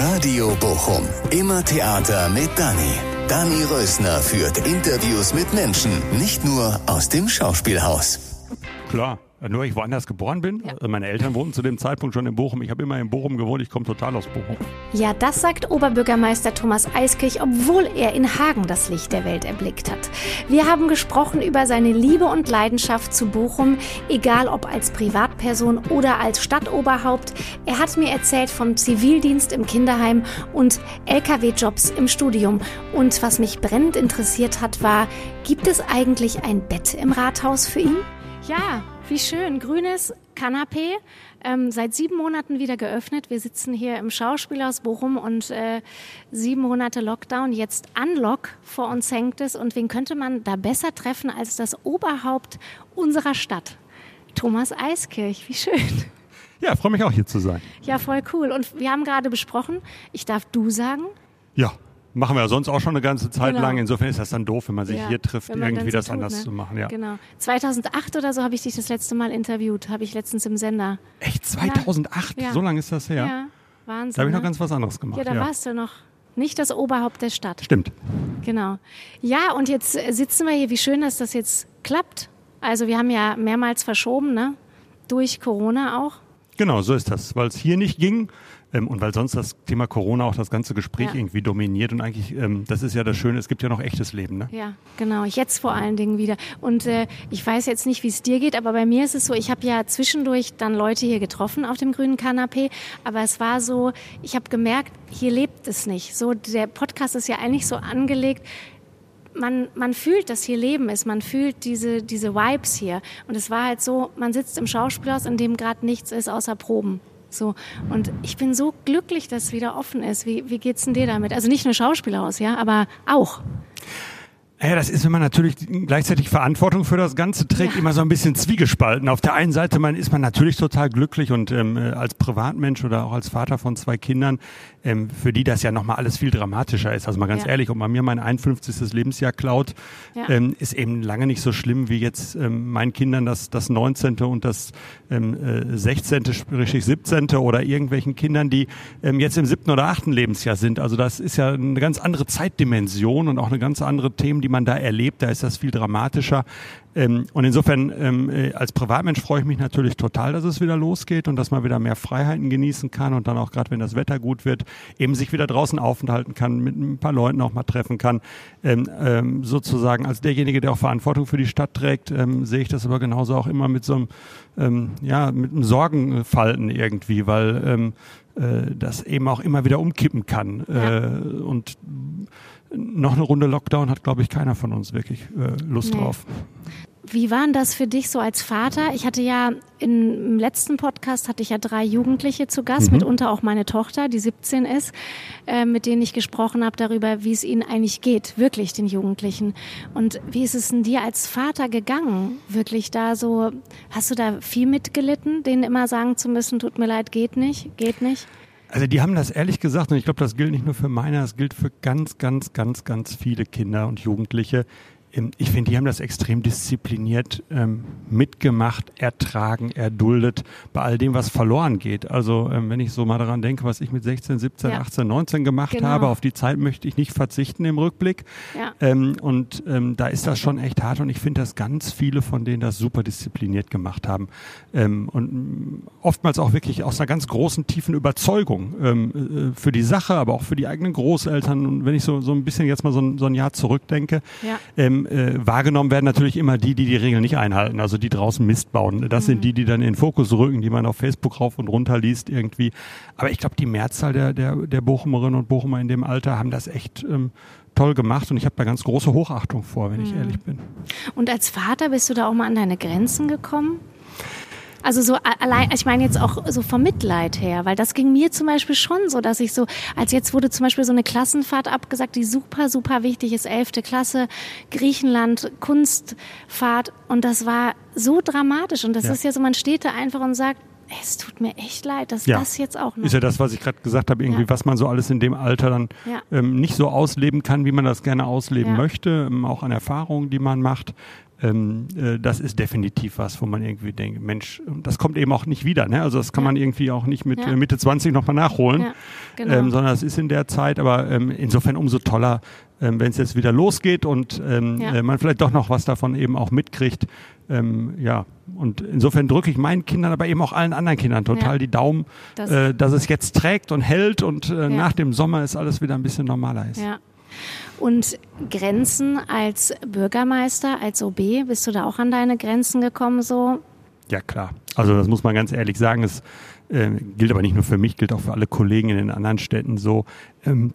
Radio Bochum. Immer Theater mit Dani. Dani Rösner führt Interviews mit Menschen, nicht nur aus dem Schauspielhaus. Klar. Nur ich woanders geboren bin. Ja. Meine Eltern wohnten zu dem Zeitpunkt schon in Bochum. Ich habe immer in Bochum gewohnt. Ich komme total aus Bochum. Ja, das sagt Oberbürgermeister Thomas Eiskirch, obwohl er in Hagen das Licht der Welt erblickt hat. Wir haben gesprochen über seine Liebe und Leidenschaft zu Bochum, egal ob als Privatperson oder als Stadtoberhaupt. Er hat mir erzählt vom Zivildienst im Kinderheim und LKW-Jobs im Studium. Und was mich brennend interessiert hat, war, gibt es eigentlich ein Bett im Rathaus für ihn? Ja, wie schön. Grünes Kanapee, ähm, seit sieben Monaten wieder geöffnet. Wir sitzen hier im Schauspielhaus Bochum und äh, sieben Monate Lockdown, jetzt Unlock vor uns hängt es. Und wen könnte man da besser treffen als das Oberhaupt unserer Stadt? Thomas Eiskirch, wie schön. Ja, freue mich auch hier zu sein. Ja, voll cool. Und wir haben gerade besprochen, ich darf du sagen. Ja, Machen wir ja sonst auch schon eine ganze Zeit genau. lang. Insofern ist das dann doof, wenn man sich ja, hier trifft, irgendwie das tut, anders ne? zu machen. Ja. Genau. 2008 oder so habe ich dich das letzte Mal interviewt, habe ich letztens im Sender. Echt? 2008? Ja. So lange ist das her? Ja, Wahnsinn. Da habe ich noch ne? ganz was anderes gemacht. Ja, da warst du noch nicht das Oberhaupt der Stadt. Stimmt. Genau. Ja, und jetzt sitzen wir hier. Wie schön, dass das jetzt klappt. Also wir haben ja mehrmals verschoben, ne? Durch Corona auch. Genau, so ist das. Weil es hier nicht ging, ähm, und weil sonst das Thema Corona auch das ganze Gespräch ja. irgendwie dominiert und eigentlich, ähm, das ist ja das Schöne, es gibt ja noch echtes Leben, ne? Ja, genau. Jetzt vor allen Dingen wieder. Und äh, ich weiß jetzt nicht, wie es dir geht, aber bei mir ist es so, ich habe ja zwischendurch dann Leute hier getroffen auf dem grünen Kanapee, aber es war so, ich habe gemerkt, hier lebt es nicht. So, der Podcast ist ja eigentlich so angelegt, man, man fühlt, dass hier Leben ist, man fühlt diese, diese Vibes hier. Und es war halt so, man sitzt im Schauspielhaus, in dem gerade nichts ist außer Proben. So. Und ich bin so glücklich, dass es wieder offen ist. Wie, wie geht's denn dir damit? Also nicht nur Schauspielhaus, ja, aber auch. Ja, das ist, wenn man natürlich gleichzeitig Verantwortung für das Ganze trägt, ja. immer so ein bisschen zwiegespalten. Auf der einen Seite man, ist man natürlich total glücklich und ähm, äh, als Privatmensch oder auch als Vater von zwei Kindern, ähm, für die das ja nochmal alles viel dramatischer ist. Also mal ganz ja. ehrlich, ob man mir mein 51. Lebensjahr klaut, ja. ähm, ist eben lange nicht so schlimm wie jetzt ähm, meinen Kindern das, das 19. und das ähm, äh, 16., sprich 17. oder irgendwelchen Kindern, die ähm, jetzt im siebten oder achten Lebensjahr sind. Also das ist ja eine ganz andere Zeitdimension und auch eine ganz andere Themen, die man da erlebt, da ist das viel dramatischer. Ähm, und insofern ähm, äh, als Privatmensch freue ich mich natürlich total, dass es wieder losgeht und dass man wieder mehr Freiheiten genießen kann und dann auch gerade, wenn das Wetter gut wird, eben sich wieder draußen aufenthalten kann, mit ein paar Leuten auch mal treffen kann. Ähm, ähm, sozusagen als derjenige, der auch Verantwortung für die Stadt trägt, ähm, sehe ich das aber genauso auch immer mit so einem, ähm, ja, mit einem Sorgenfalten irgendwie, weil äh, das eben auch immer wieder umkippen kann. Ja. Äh, und noch eine Runde Lockdown hat, glaube ich, keiner von uns wirklich äh, Lust nee. drauf. Wie war denn das für dich so als Vater? Ich hatte ja im letzten Podcast hatte ich ja drei Jugendliche zu Gast, mhm. mitunter auch meine Tochter, die 17 ist, äh, mit denen ich gesprochen habe darüber, wie es ihnen eigentlich geht, wirklich den Jugendlichen. Und wie ist es denn dir als Vater gegangen? Wirklich da so, hast du da viel mitgelitten, denen immer sagen zu müssen, tut mir leid, geht nicht, geht nicht? Also die haben das ehrlich gesagt, und ich glaube, das gilt nicht nur für meine, das gilt für ganz, ganz, ganz, ganz viele Kinder und Jugendliche, ich finde, die haben das extrem diszipliniert ähm, mitgemacht, ertragen, erduldet bei all dem, was verloren geht. Also ähm, wenn ich so mal daran denke, was ich mit 16, 17, ja. 18, 19 gemacht genau. habe, auf die Zeit möchte ich nicht verzichten im Rückblick. Ja. Ähm, und ähm, da ist das schon echt hart und ich finde, dass ganz viele von denen das super diszipliniert gemacht haben. Ähm, und oftmals auch wirklich aus einer ganz großen, tiefen Überzeugung äh, für die Sache, aber auch für die eigenen Großeltern. Und wenn ich so, so ein bisschen jetzt mal so ein, so ein Jahr zurückdenke, ja äh, wahrgenommen werden natürlich immer die, die die Regeln nicht einhalten, also die draußen Mist bauen. Das mhm. sind die, die dann in den Fokus rücken, die man auf Facebook rauf und runter liest irgendwie. Aber ich glaube, die Mehrzahl der, der, der Bochumerinnen und Bochumer in dem Alter haben das echt ähm, toll gemacht und ich habe da ganz große Hochachtung vor, wenn mhm. ich ehrlich bin. Und als Vater bist du da auch mal an deine Grenzen gekommen? Also so allein, ich meine jetzt auch so vom Mitleid her, weil das ging mir zum Beispiel schon so, dass ich so, als jetzt wurde zum Beispiel so eine Klassenfahrt abgesagt, die super, super wichtig ist, elfte Klasse, Griechenland, Kunstfahrt und das war so dramatisch und das ja. ist ja so, man steht da einfach und sagt, es tut mir echt leid, dass ja. das jetzt auch noch. Ist ja das, was ich gerade gesagt habe, irgendwie, ja. was man so alles in dem Alter dann ja. ähm, nicht so ausleben kann, wie man das gerne ausleben möchte, ähm, auch an Erfahrungen, die man macht. Ähm, äh, das ist definitiv was, wo man irgendwie denkt, Mensch, das kommt eben auch nicht wieder. Ne? Also das kann ja. man irgendwie auch nicht mit ja. Äh, Mitte 20 nochmal nachholen, ja, genau. ähm, sondern es ist in der Zeit, aber ähm, insofern umso toller, ähm, wenn es jetzt wieder losgeht und ähm, äh, man vielleicht doch noch was davon eben auch mitkriegt. Ähm, ja, und insofern drücke ich meinen Kindern, aber eben auch allen anderen Kindern total die Daumen, das äh, dass es jetzt trägt und hält und äh, nach dem Sommer ist alles wieder ein bisschen normaler ist. Ja. Und Grenzen als Bürgermeister, als OB, bist du da auch an deine Grenzen gekommen so? Ja, klar. Also das muss man ganz ehrlich sagen. Es äh, gilt aber nicht nur für mich, gilt auch für alle Kollegen in den anderen Städten so. Ähm,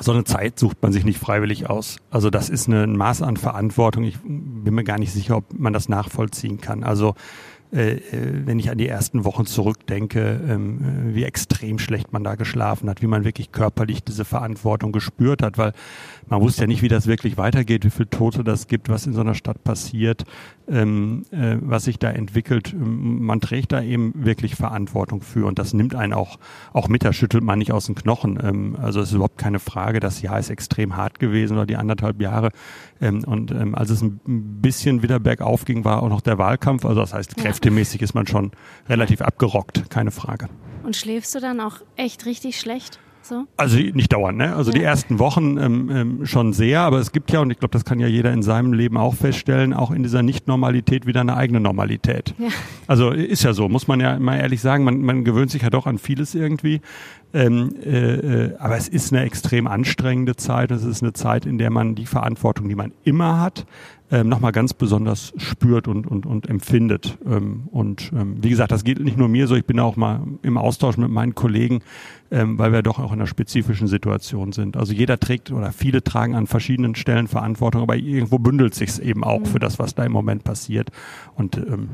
so eine Zeit sucht man sich nicht freiwillig aus. Also das ist ein Maß an Verantwortung. Ich bin mir gar nicht sicher, ob man das nachvollziehen kann. Also äh, äh, wenn ich an die ersten Wochen zurückdenke, ähm, äh, wie extrem schlecht man da geschlafen hat, wie man wirklich körperlich diese Verantwortung gespürt hat, weil man wusste ja nicht, wie das wirklich weitergeht, wie viele Tote das gibt, was in so einer Stadt passiert, ähm, äh, was sich da entwickelt. Ähm, man trägt da eben wirklich Verantwortung für und das nimmt einen auch, auch mit, da schüttelt man nicht aus den Knochen. Ähm, also es ist überhaupt keine Frage, das Jahr ist extrem hart gewesen oder die anderthalb Jahre. Ähm, und ähm, als es ein bisschen wieder bergauf ging, war auch noch der Wahlkampf. Also das heißt, Kräfte kräftemäßig ist man schon relativ abgerockt, keine Frage. Und schläfst du dann auch echt richtig schlecht? So? Also nicht dauernd, ne? Also ja. die ersten Wochen ähm, ähm, schon sehr, aber es gibt ja, und ich glaube, das kann ja jeder in seinem Leben auch feststellen, auch in dieser Nicht-Normalität wieder eine eigene Normalität. Ja. Also ist ja so, muss man ja mal ehrlich sagen, man, man gewöhnt sich ja doch an vieles irgendwie. Ähm, äh, äh, aber es ist eine extrem anstrengende Zeit. Es ist eine Zeit, in der man die Verantwortung, die man immer hat, ähm, nochmal ganz besonders spürt und, und, und empfindet. Ähm, und ähm, wie gesagt, das geht nicht nur mir so, ich bin auch mal im Austausch mit meinen Kollegen, ähm, weil wir doch auch in einer spezifischen Situation sind. Also jeder trägt oder viele tragen an verschiedenen Stellen Verantwortung, aber irgendwo bündelt sich es eben auch mhm. für das, was da im Moment passiert. Und ähm,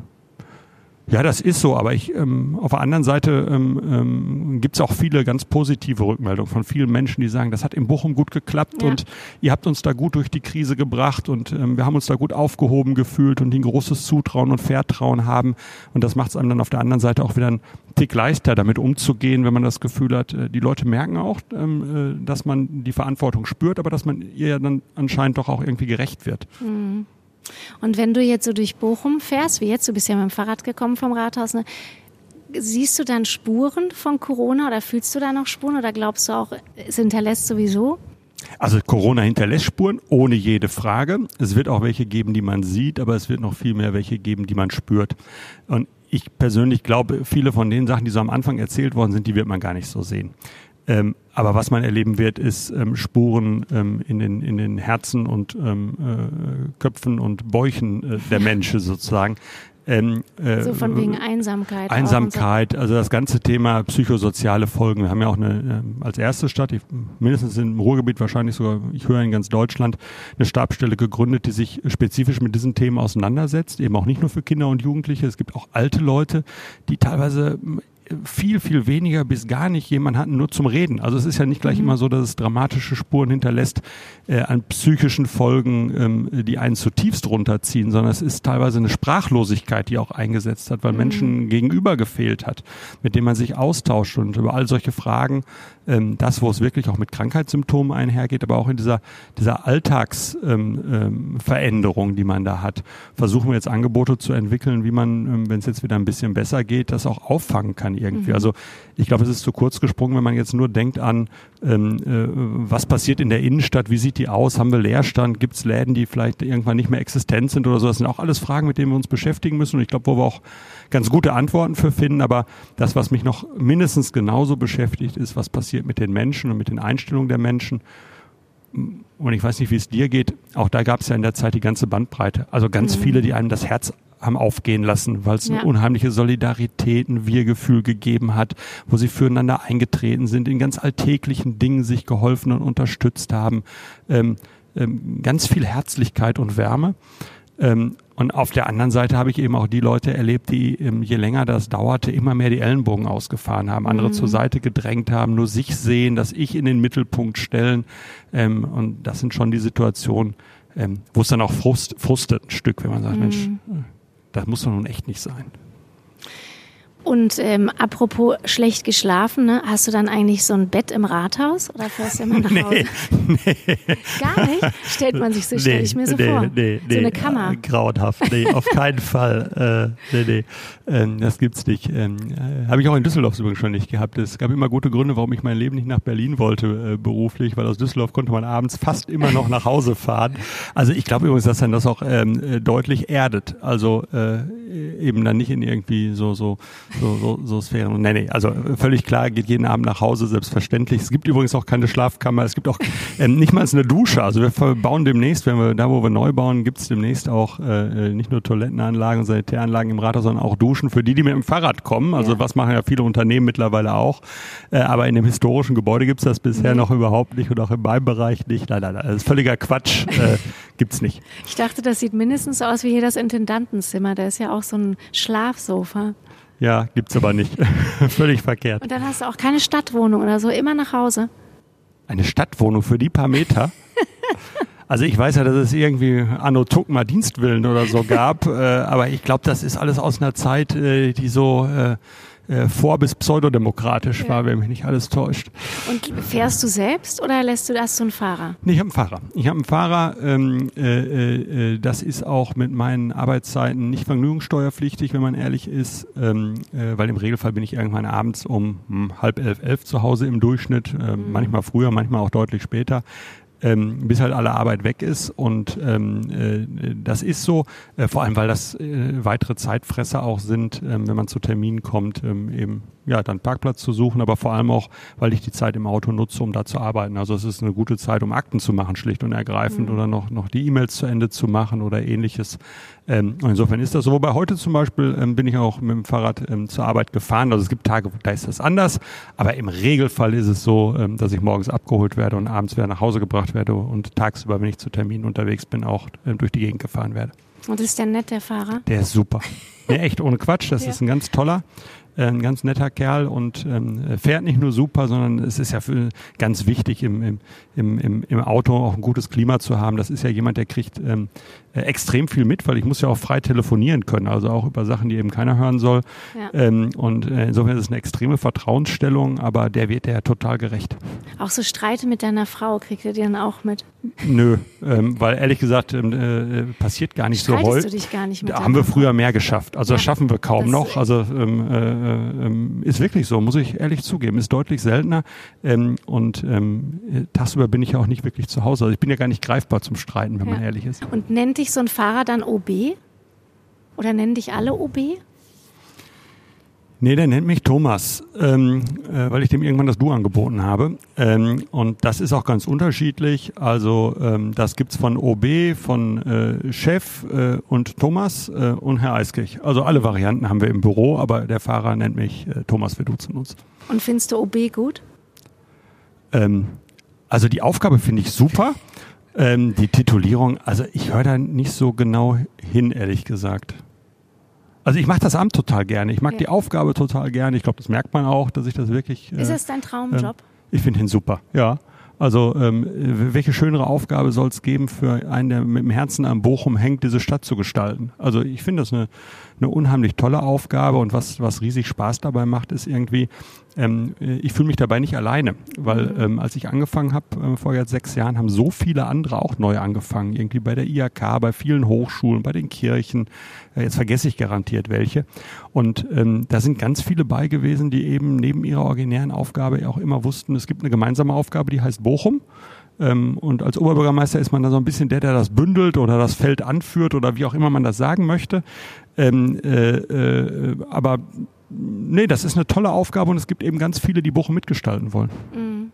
ja, das ist so, aber ich ähm, auf der anderen Seite ähm, ähm, gibt es auch viele ganz positive Rückmeldungen von vielen Menschen, die sagen, das hat in Bochum gut geklappt ja. und ihr habt uns da gut durch die Krise gebracht und ähm, wir haben uns da gut aufgehoben gefühlt und ein großes Zutrauen und Vertrauen haben. Und das macht es einem dann auf der anderen Seite auch wieder einen Tick leichter, damit umzugehen, wenn man das Gefühl hat, äh, die Leute merken auch, ähm, äh, dass man die Verantwortung spürt, aber dass man ihr dann anscheinend doch auch irgendwie gerecht wird. Mhm. Und wenn du jetzt so durch Bochum fährst, wie jetzt, du bist ja mit dem Fahrrad gekommen vom Rathaus, ne? siehst du dann Spuren von Corona oder fühlst du da noch Spuren oder glaubst du auch, es hinterlässt sowieso? Also Corona hinterlässt Spuren, ohne jede Frage. Es wird auch welche geben, die man sieht, aber es wird noch viel mehr welche geben, die man spürt. Und ich persönlich glaube, viele von den Sachen, die so am Anfang erzählt worden sind, die wird man gar nicht so sehen. Ähm, aber was man erleben wird, ist ähm, Spuren ähm, in, den, in den Herzen und ähm, äh, Köpfen und Bäuchen äh, der Menschen sozusagen. Ähm, äh, so von wegen Einsamkeit. Einsamkeit, so. also das ganze Thema psychosoziale Folgen. Wir haben ja auch eine, äh, als erste Stadt, ich, mindestens im Ruhrgebiet wahrscheinlich sogar, ich höre in ganz Deutschland, eine Stabstelle gegründet, die sich spezifisch mit diesen Themen auseinandersetzt, eben auch nicht nur für Kinder und Jugendliche. Es gibt auch alte Leute, die teilweise viel, viel weniger bis gar nicht jemand hatten, nur zum Reden. Also es ist ja nicht gleich mhm. immer so, dass es dramatische Spuren hinterlässt äh, an psychischen Folgen, ähm, die einen zutiefst runterziehen, sondern es ist teilweise eine Sprachlosigkeit, die auch eingesetzt hat, weil mhm. Menschen gegenüber gefehlt hat, mit dem man sich austauscht und über all solche Fragen ähm, das, wo es wirklich auch mit Krankheitssymptomen einhergeht, aber auch in dieser, dieser Alltagsveränderung, ähm, ähm, die man da hat, versuchen wir jetzt Angebote zu entwickeln, wie man, ähm, wenn es jetzt wieder ein bisschen besser geht, das auch auffangen kann irgendwie. Mhm. Also ich glaube, es ist zu kurz gesprungen, wenn man jetzt nur denkt an, ähm, äh, was passiert in der Innenstadt, wie sieht die aus, haben wir Leerstand, gibt es Läden, die vielleicht irgendwann nicht mehr existent sind oder so. Das sind auch alles Fragen, mit denen wir uns beschäftigen müssen und ich glaube, wo wir auch ganz gute Antworten für finden. Aber das, was mich noch mindestens genauso beschäftigt, ist, was passiert mit den Menschen und mit den Einstellungen der Menschen. Und ich weiß nicht, wie es dir geht. Auch da gab es ja in der Zeit die ganze Bandbreite. Also ganz mhm. viele, die einem das Herz haben aufgehen lassen, weil es ja. eine unheimliche Solidarität, ein Wir-Gefühl gegeben hat, wo sie füreinander eingetreten sind, in ganz alltäglichen Dingen sich geholfen und unterstützt haben. Ähm, ähm, ganz viel Herzlichkeit und Wärme. Ähm, und auf der anderen Seite habe ich eben auch die Leute erlebt, die ähm, je länger das dauerte, immer mehr die Ellenbogen ausgefahren haben, andere mhm. zur Seite gedrängt haben, nur sich sehen, dass ich in den Mittelpunkt stellen. Ähm, und das sind schon die Situationen, ähm, wo es dann auch frust, frustet ein Stück, wenn man sagt, mhm. Mensch, das muss doch nun echt nicht sein. Und ähm, apropos schlecht geschlafen, ne? hast du dann eigentlich so ein Bett im Rathaus oder fährst du immer nach Hause? Nee, nee. Gar nicht? Stellt man sich so, nee, stelle ich mir so nee, vor. Nee, so eine Kammer. Äh, grauenhaft, nee, auf keinen Fall. Äh, nee, nee, ähm, das gibt's nicht. Ähm, äh, Habe ich auch in Düsseldorf übrigens schon nicht gehabt. Es gab immer gute Gründe, warum ich mein Leben nicht nach Berlin wollte äh, beruflich, weil aus Düsseldorf konnte man abends fast immer noch nach Hause fahren. Also ich glaube übrigens, dass dann das auch ähm, äh, deutlich erdet. Also äh, eben dann nicht in irgendwie so so so, so, so Sphären. Nee, nee, also völlig klar, geht jeden Abend nach Hause, selbstverständlich. Es gibt übrigens auch keine Schlafkammer, es gibt auch ähm, nicht mal eine Dusche. Also wir bauen demnächst, wenn wir da, wo wir neu bauen, gibt es demnächst auch äh, nicht nur Toilettenanlagen, Sanitäranlagen im Rathaus, sondern auch Duschen für die, die mit dem Fahrrad kommen. Also ja. was machen ja viele Unternehmen mittlerweile auch. Äh, aber in dem historischen Gebäude gibt es das bisher mhm. noch überhaupt nicht und auch im Bereich nicht. Nein, nein, nein, das ist völliger Quatsch. Äh, gibt's nicht. Ich dachte, das sieht mindestens so aus wie hier das Intendantenzimmer. Da ist ja auch so ein Schlafsofa. Ja, gibt's aber nicht. Völlig verkehrt. Und dann hast du auch keine Stadtwohnung oder so, immer nach Hause. Eine Stadtwohnung für die paar Meter? Also ich weiß ja, dass es irgendwie Anno Tuckma Dienstwillen oder so gab, äh, aber ich glaube, das ist alles aus einer Zeit, äh, die so äh, äh, vor- bis pseudodemokratisch ja. war, wenn mich nicht alles täuscht. Und fährst du selbst oder lässt du das so einen Fahrer? Nee, ich habe einen Fahrer. Ich habe einen Fahrer, ähm, äh, äh, das ist auch mit meinen Arbeitszeiten nicht vergnügungssteuerpflichtig, wenn man ehrlich ist, ähm, äh, weil im Regelfall bin ich irgendwann abends um hm, halb elf, elf zu Hause im Durchschnitt, äh, mhm. manchmal früher, manchmal auch deutlich später ähm, bis halt alle Arbeit weg ist. Und ähm, äh, das ist so, äh, vor allem weil das äh, weitere Zeitfresser auch sind, ähm, wenn man zu Terminen kommt, ähm, eben ja, dann Parkplatz zu suchen, aber vor allem auch, weil ich die Zeit im Auto nutze, um da zu arbeiten. Also es ist eine gute Zeit, um Akten zu machen, schlicht und ergreifend, mhm. oder noch, noch die E-Mails zu Ende zu machen oder ähnliches. Ähm, und insofern ist das so. Wobei heute zum Beispiel ähm, bin ich auch mit dem Fahrrad ähm, zur Arbeit gefahren. Also es gibt Tage, da ist das anders, aber im Regelfall ist es so, ähm, dass ich morgens abgeholt werde und abends wieder nach Hause gebracht werde und tagsüber, wenn ich zu Terminen unterwegs bin, auch ähm, durch die Gegend gefahren werde. Und ist der nett, der Fahrer? Der ist super. Nee, echt, ohne Quatsch. Das ja. ist ein ganz toller. Äh, ein ganz netter Kerl und ähm, fährt nicht nur super, sondern es ist ja für, ganz wichtig im, im, im, im Auto auch ein gutes Klima zu haben. Das ist ja jemand, der kriegt ähm, äh, extrem viel mit, weil ich muss ja auch frei telefonieren können, also auch über Sachen, die eben keiner hören soll. Ja. Ähm, und äh, insofern ist es eine extreme Vertrauensstellung, aber der wird ja total gerecht. Auch so Streite mit deiner Frau, kriegt er dir dann auch mit? Nö, ähm, weil ehrlich gesagt ähm, äh, passiert gar nicht Streitest so häufig. du dich gar nicht mit Da haben wir früher mehr geschafft. Also ja. das schaffen wir kaum noch. Also ähm, äh, äh, ähm, ist wirklich so, muss ich ehrlich zugeben. Ist deutlich seltener. Ähm, und tagsüber bin ich ja auch nicht wirklich zu Hause. Also ich bin ja gar nicht greifbar zum Streiten, wenn ja. man ehrlich ist. Und nennt dich so ein Fahrer dann OB? Oder nennen dich alle OB? Nee, der nennt mich Thomas, ähm, äh, weil ich dem irgendwann das Du angeboten habe. Ähm, und das ist auch ganz unterschiedlich. Also ähm, das gibt's von OB, von äh, Chef äh, und Thomas äh, und Herr Eiskirch. Also alle Varianten haben wir im Büro, aber der Fahrer nennt mich äh, Thomas, wir duzen uns. Und findest du OB gut? Ähm, also die Aufgabe finde ich super. Ähm, die Titulierung, also ich höre da nicht so genau hin, ehrlich gesagt. Also ich mache das Amt total gerne. Ich mag okay. die Aufgabe total gerne. Ich glaube, das merkt man auch, dass ich das wirklich. Ist äh, es dein Traumjob? Äh, ich finde ihn super, ja. Also ähm, welche schönere Aufgabe soll es geben für einen, der mit dem Herzen am Bochum hängt, diese Stadt zu gestalten? Also ich finde das eine, eine unheimlich tolle Aufgabe und was, was riesig Spaß dabei macht, ist irgendwie, ähm, ich fühle mich dabei nicht alleine, weil mhm. ähm, als ich angefangen habe, äh, vor jetzt sechs Jahren, haben so viele andere auch neu angefangen, irgendwie bei der IHK, bei vielen Hochschulen, bei den Kirchen, äh, jetzt vergesse ich garantiert welche. Und ähm, da sind ganz viele bei gewesen, die eben neben ihrer originären Aufgabe auch immer wussten, es gibt eine gemeinsame Aufgabe, die heißt Bochum. Ähm, und als Oberbürgermeister ist man da so ein bisschen der, der das bündelt oder das Feld anführt oder wie auch immer man das sagen möchte. Ähm, äh, äh, aber nee, das ist eine tolle Aufgabe und es gibt eben ganz viele, die Bochum mitgestalten wollen. Mhm.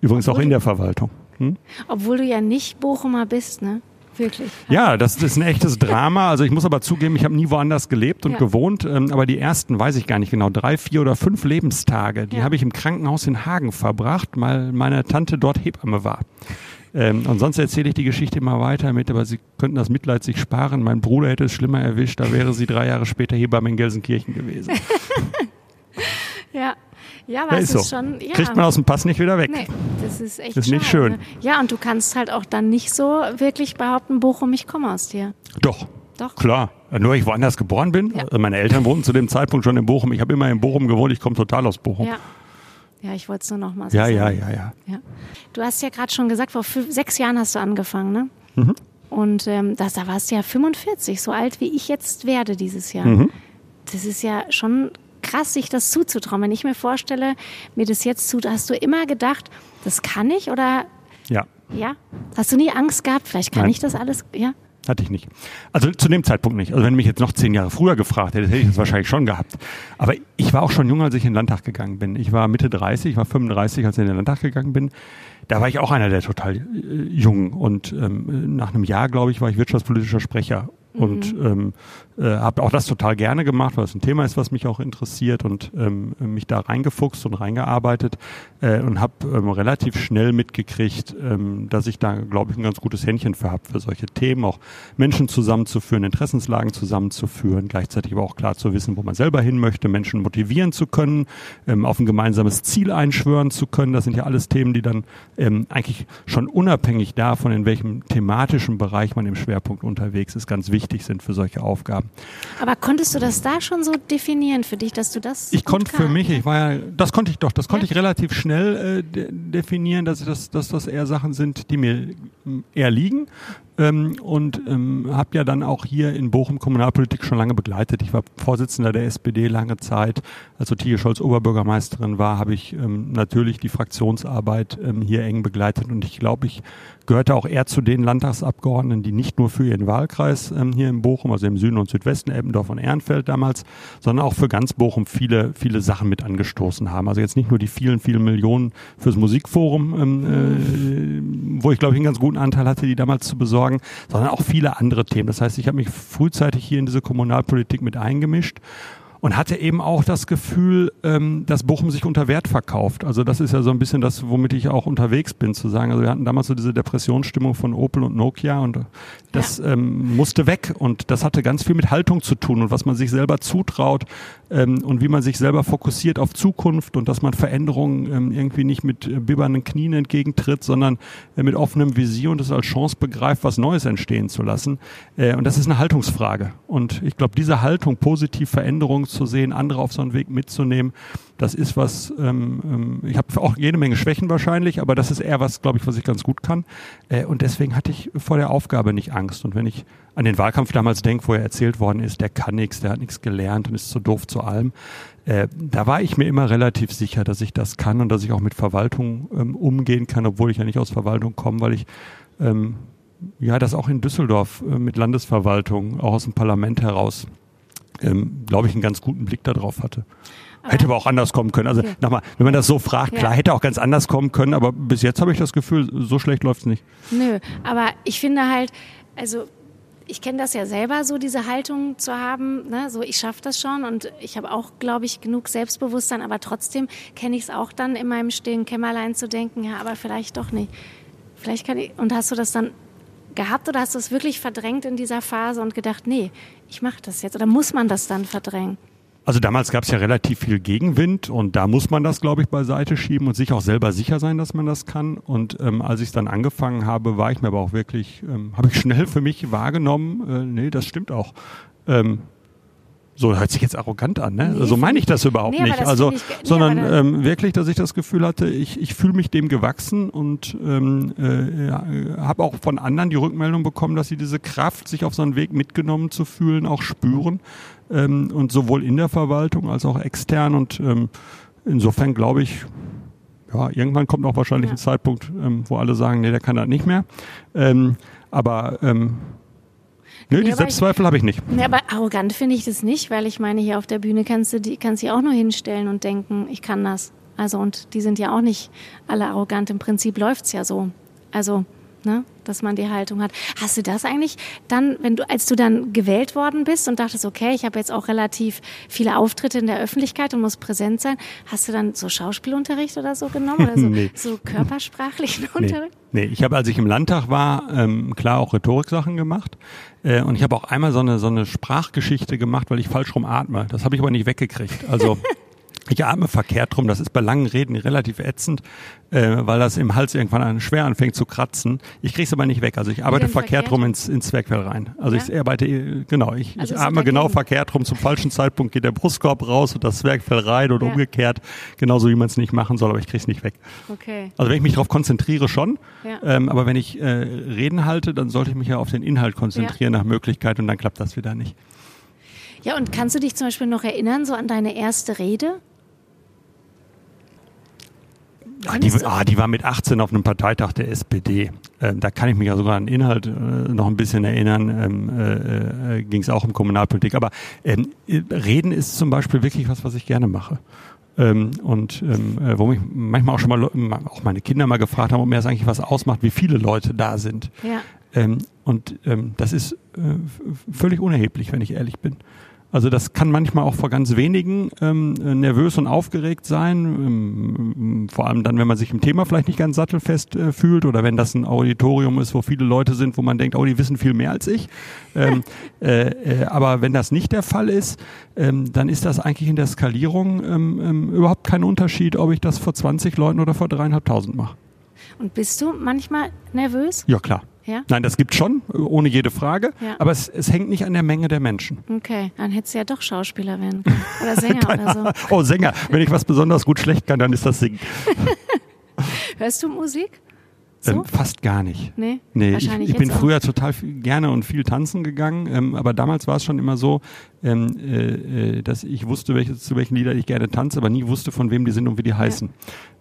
Übrigens Obwohl auch in der Verwaltung. Hm? Obwohl du ja nicht Bochumer bist, ne? Wirklich. Ja, das ist ein echtes Drama. Also ich muss aber zugeben, ich habe nie woanders gelebt und ja. gewohnt. Ähm, aber die ersten, weiß ich gar nicht genau, drei, vier oder fünf Lebenstage, die ja. habe ich im Krankenhaus in Hagen verbracht, weil meine Tante dort Hebamme war. Ähm, und sonst erzähle ich die Geschichte immer weiter mit, aber Sie könnten das Mitleid sich sparen. Mein Bruder hätte es schlimmer erwischt, da wäre sie drei Jahre später Hebamme in Gelsenkirchen gewesen. ja. Ja, aber ja, ist, ist so. schon. Ja. Kriegt man aus dem Pass nicht wieder weg. Nee, das ist echt Das ist nicht schön. Ne? Ja, und du kannst halt auch dann nicht so wirklich behaupten, Bochum, ich komme aus dir. Doch, Doch. Klar, nur ich woanders geboren bin. Ja. Meine Eltern wohnten zu dem Zeitpunkt schon in Bochum. Ich habe immer in Bochum gewohnt. Ich komme total aus Bochum. Ja. Ja, ich wollte es nur noch mal so ja, sagen. ja, ja, ja. Ja. Du hast ja gerade schon gesagt, vor fünf, sechs Jahren hast du angefangen, ne? Mhm. Und ähm, das, da warst du ja 45, so alt wie ich jetzt werde dieses Jahr. Mhm. Das ist ja schon krass, sich das zuzutrauen. Wenn ich mir vorstelle, mir das jetzt zu, hast du immer gedacht, das kann ich oder Ja, ja? Hast du nie Angst gehabt? Vielleicht kann Nein. ich das alles, ja? Hatte ich nicht. Also zu dem Zeitpunkt nicht. Also wenn mich jetzt noch zehn Jahre früher gefragt hättest, hätte ich das wahrscheinlich schon gehabt. Aber ich war auch schon jung, als ich in den Landtag gegangen bin. Ich war Mitte 30, ich war 35, als ich in den Landtag gegangen bin. Da war ich auch einer der total äh, jung. Und ähm, nach einem Jahr, glaube ich, war ich wirtschaftspolitischer Sprecher. Und ähm, äh, habe auch das total gerne gemacht, weil es ein Thema ist, was mich auch interessiert und ähm, mich da reingefuchst und reingearbeitet äh, und habe ähm, relativ schnell mitgekriegt, ähm, dass ich da, glaube ich, ein ganz gutes Händchen für habe, für solche Themen, auch Menschen zusammenzuführen, Interessenslagen zusammenzuführen, gleichzeitig aber auch klar zu wissen, wo man selber hin möchte, Menschen motivieren zu können, ähm, auf ein gemeinsames Ziel einschwören zu können. Das sind ja alles Themen, die dann ähm, eigentlich schon unabhängig davon, in welchem thematischen Bereich man im Schwerpunkt unterwegs ist, ganz wichtig sind für solche Aufgaben. Aber konntest du das da schon so definieren für dich, dass du das Ich konnte für mich, ich war ja, das konnte ich doch, das konnte Ja. ich relativ schnell äh, de definieren, dass, das, dass das eher Sachen sind, die mir ähm, eher liegen. Ähm, und ähm, habe ja dann auch hier in Bochum Kommunalpolitik schon lange begleitet. Ich war Vorsitzender der SPD lange Zeit. Als Ottilie Scholz Oberbürgermeisterin war, habe ich ähm, natürlich die Fraktionsarbeit ähm, hier eng begleitet. Und ich glaube, ich gehörte auch eher zu den Landtagsabgeordneten, die nicht nur für ihren Wahlkreis ähm, hier in Bochum, also im Süden und Südwesten, Eppendorf und Ehrenfeld damals, sondern auch für ganz Bochum viele, viele Sachen mit angestoßen haben. Also jetzt nicht nur die vielen, vielen Millionen fürs Musikforum, ähm, äh, wo ich glaube ich einen ganz guten Anteil hatte, die damals zu besorgen, sondern auch viele andere Themen. Das heißt, ich habe mich frühzeitig hier in diese Kommunalpolitik mit eingemischt und hatte eben auch das Gefühl, ähm, dass Bochum sich unter Wert verkauft. Also das ist ja so ein bisschen das, womit ich auch unterwegs bin, zu sagen. Also wir hatten damals so diese Depressionsstimmung von Opel und Nokia und das ähm, musste weg und das hatte ganz viel mit Haltung zu tun und was man sich selber zutraut ähm, und wie man sich selber fokussiert auf Zukunft und dass man Veränderungen ähm, irgendwie nicht mit äh, bibbernden Knien entgegentritt, sondern äh, mit offenem Visier und es als Chance begreift, was Neues entstehen zu lassen. Äh, und das ist eine Haltungsfrage. Und ich glaube, diese Haltung, positiv Veränderungen zu sehen, andere auf so einen Weg mitzunehmen, das ist was, ähm, ähm, ich habe auch jede Menge Schwächen wahrscheinlich, aber das ist eher was, glaube ich, was ich ganz gut kann. Äh, und deswegen hatte ich vor der Aufgabe nicht Angst. Und wenn ich an den Wahlkampf damals denke, wo er erzählt worden ist, der kann nichts, der hat nichts gelernt und ist zu doof zu allem, äh, da war ich mir immer relativ sicher, dass ich das kann und dass ich auch mit Verwaltung ähm, umgehen kann, obwohl ich ja nicht aus Verwaltung komme, weil ich ähm, ja das auch in Düsseldorf äh, mit Landesverwaltung, auch aus dem Parlament heraus, ähm, glaube ich, einen ganz guten Blick darauf hatte. hätte aber auch anders kommen können. Also Okay. nochmal, wenn man das so fragt, Ja. klar, hätte auch ganz anders kommen können, aber bis jetzt habe ich das Gefühl, so schlecht läuft's nicht. Nö, aber ich finde halt, also ich kenne das ja selber, so diese Haltung zu haben, ne? so ich schaffe das schon und ich habe auch, glaube ich, genug Selbstbewusstsein, aber trotzdem kenne ich es auch dann in meinem stillen Kämmerlein zu denken, ja, aber vielleicht doch nicht. Vielleicht kann ich, und hast du das dann gehabt oder hast du es wirklich verdrängt in dieser Phase und gedacht, nee, ich mache das jetzt oder muss man das dann verdrängen? Also damals gab es ja relativ viel Gegenwind und da muss man das, glaube ich, beiseite schieben und sich auch selber sicher sein, dass man das kann. Und ähm, als ich es dann angefangen habe, war ich mir aber auch wirklich, ähm, habe ich schnell für mich wahrgenommen, äh, nee, das stimmt auch. Ähm, so hört sich jetzt arrogant an, ne? Nee, so meine ich das überhaupt nee, nicht. das Also, ich nee, sondern ähm, wirklich, dass ich das Gefühl hatte, ich, ich fühle mich dem gewachsen und ähm, äh, habe auch von anderen die Rückmeldung bekommen, dass sie diese Kraft, sich auf so einen Weg mitgenommen zu fühlen, auch spüren. Ähm, und sowohl in der Verwaltung als auch extern. Und ähm, insofern glaube ich, ja, irgendwann kommt auch wahrscheinlich Ja. ein Zeitpunkt, ähm, wo alle sagen, nee, der kann das nicht mehr. Ähm, aber ähm, nö, Nee, die Selbstzweifel habe ich nicht. Ja, aber arrogant finde ich das nicht, weil ich meine, hier auf der Bühne kannst du die, kannst dich auch nur hinstellen und denken, ich kann das. Also, und die sind ja auch nicht alle arrogant. Im Prinzip läuft's ja so. Also, ne, dass man die Haltung hat. Hast du das eigentlich dann, wenn du, als du dann gewählt worden bist und dachtest, okay, ich habe jetzt auch relativ viele Auftritte in der Öffentlichkeit und muss präsent sein, hast du dann so Schauspielunterricht oder so genommen? Oder so, Nee. so körpersprachlichen Nee, Unterricht? nee. ich habe, als ich im Landtag war, ähm, klar auch Rhetoriksachen gemacht. Äh, und ich habe auch einmal so eine, so eine Sprachgeschichte gemacht, weil ich falsch rum atme. Das habe ich aber nicht weggekriegt. Also Ich atme verkehrt rum. Das ist bei langen Reden relativ ätzend, äh, weil das im Hals irgendwann an, schwer anfängt zu kratzen. Ich kriege es aber nicht weg. Also ich arbeite verkehrt, verkehrt rum ins, ins Zwergfell rein. Also ja? ich arbeite, genau, ich, also ich atme genau verkehrt rum. Zum falschen Zeitpunkt geht der Brustkorb raus und das Zwergfell rein oder ja. umgekehrt. Genauso wie man es nicht machen soll, aber ich kriege es nicht weg. Okay. Also wenn ich mich darauf konzentriere schon, ja. ähm, aber wenn ich äh, Reden halte, dann sollte ich mich ja auf den Inhalt konzentrieren nach Möglichkeit und dann klappt das wieder nicht. Ja, und kannst du dich zum Beispiel noch erinnern, so an deine erste Rede? Ah, die, ah, die war mit 18 auf einem Parteitag der SPD. Ähm, da kann ich mich ja sogar an den Inhalt äh, noch ein bisschen erinnern. Ähm, äh, äh, Ging es auch um Kommunalpolitik. Aber ähm, Reden ist zum Beispiel wirklich was, was ich gerne mache. Ähm, und ähm, äh, wo mich manchmal auch schon mal auch meine Kinder mal gefragt haben, ob mir das eigentlich was ausmacht, wie viele Leute da sind. Ja. Ähm, und das ist äh, völlig unerheblich, wenn ich ehrlich bin. Also das kann manchmal auch vor ganz wenigen ähm, nervös und aufgeregt sein, ähm, vor allem dann, wenn man sich im Thema vielleicht nicht ganz sattelfest äh, fühlt oder wenn das ein Auditorium ist, wo viele Leute sind, wo man denkt, oh, die wissen viel mehr als ich. Ähm, äh, äh, aber wenn das nicht der Fall ist, ähm, dann ist das eigentlich in der Skalierung ähm, ähm, überhaupt kein Unterschied, ob ich das vor 20 Leuten oder vor dreieinhalbtausend mache. Und bist du manchmal nervös? Ja, klar. Ja? Nein, das gibt schon, ohne jede Frage. Ja. Aber es, es hängt nicht an der Menge der Menschen. Okay, dann hättest du ja doch Schauspieler werden können. Oder Sänger oder so. Oh, Sänger. Wenn ich was besonders gut schlecht kann, dann ist das Singen. Hörst du Musik? So? Ähm, fast gar nicht. Nee, nee ich, ich bin früher total viel, gerne und viel tanzen gegangen, ähm, aber damals war es schon immer so, ähm, äh, äh, dass ich wusste, welche, zu welchen Liedern ich gerne tanze, aber nie wusste, von wem die sind und wie die heißen.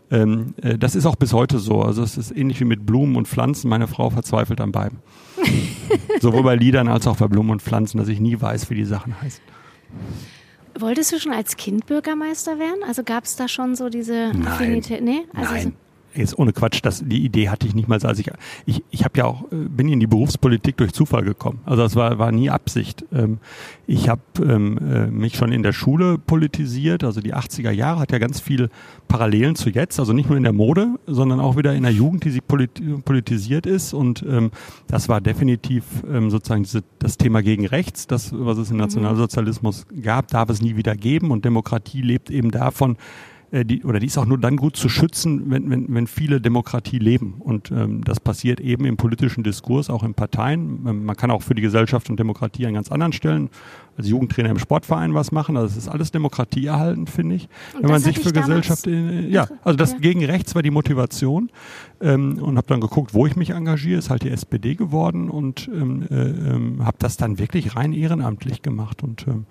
Ähm, äh, das ist auch bis heute so. Also es ist ähnlich wie mit Blumen und Pflanzen. Meine Frau verzweifelt an beiden. Sowohl bei Liedern als auch bei Blumen und Pflanzen, dass ich nie weiß, wie die Sachen heißen. Wolltest du schon als Kind Bürgermeister werden? Also gab es da schon so diese Affinität? Nee? Also Nein jetzt ohne Quatsch, das, die Idee hatte ich nicht mal, als ich, ich, ich habe ja auch, äh, bin in die Berufspolitik durch Zufall gekommen. Also das war, war nie Absicht. Ähm, ich habe ähm, äh, mich schon in der Schule politisiert, also die 80er Jahre hat ja ganz viele Parallelen zu jetzt, also nicht nur in der Mode, sondern auch wieder in der Jugend, die sie politisiert ist und ähm, das war definitiv ähm, sozusagen diese, das Thema gegen rechts, das, was es im mhm. Nationalsozialismus gab, darf es nie wieder geben und Demokratie lebt eben davon, die, oder die ist auch nur dann gut zu schützen, wenn, wenn, wenn viele Demokratie leben. Und ähm, das passiert eben im politischen Diskurs, auch in Parteien. Ähm, man kann auch für die Gesellschaft und Demokratie an ganz anderen Stellen als Jugendtrainer im Sportverein was machen. Also es ist alles Demokratie erhalten, finde ich. Und wenn man sich für Gesellschaft, in, ja, also das ja. gegen rechts war die Motivation ähm, und habe dann geguckt, wo ich mich engagiere. Ist halt die SPD geworden und ähm, äh, ähm, habe das dann wirklich rein ehrenamtlich gemacht und ähm,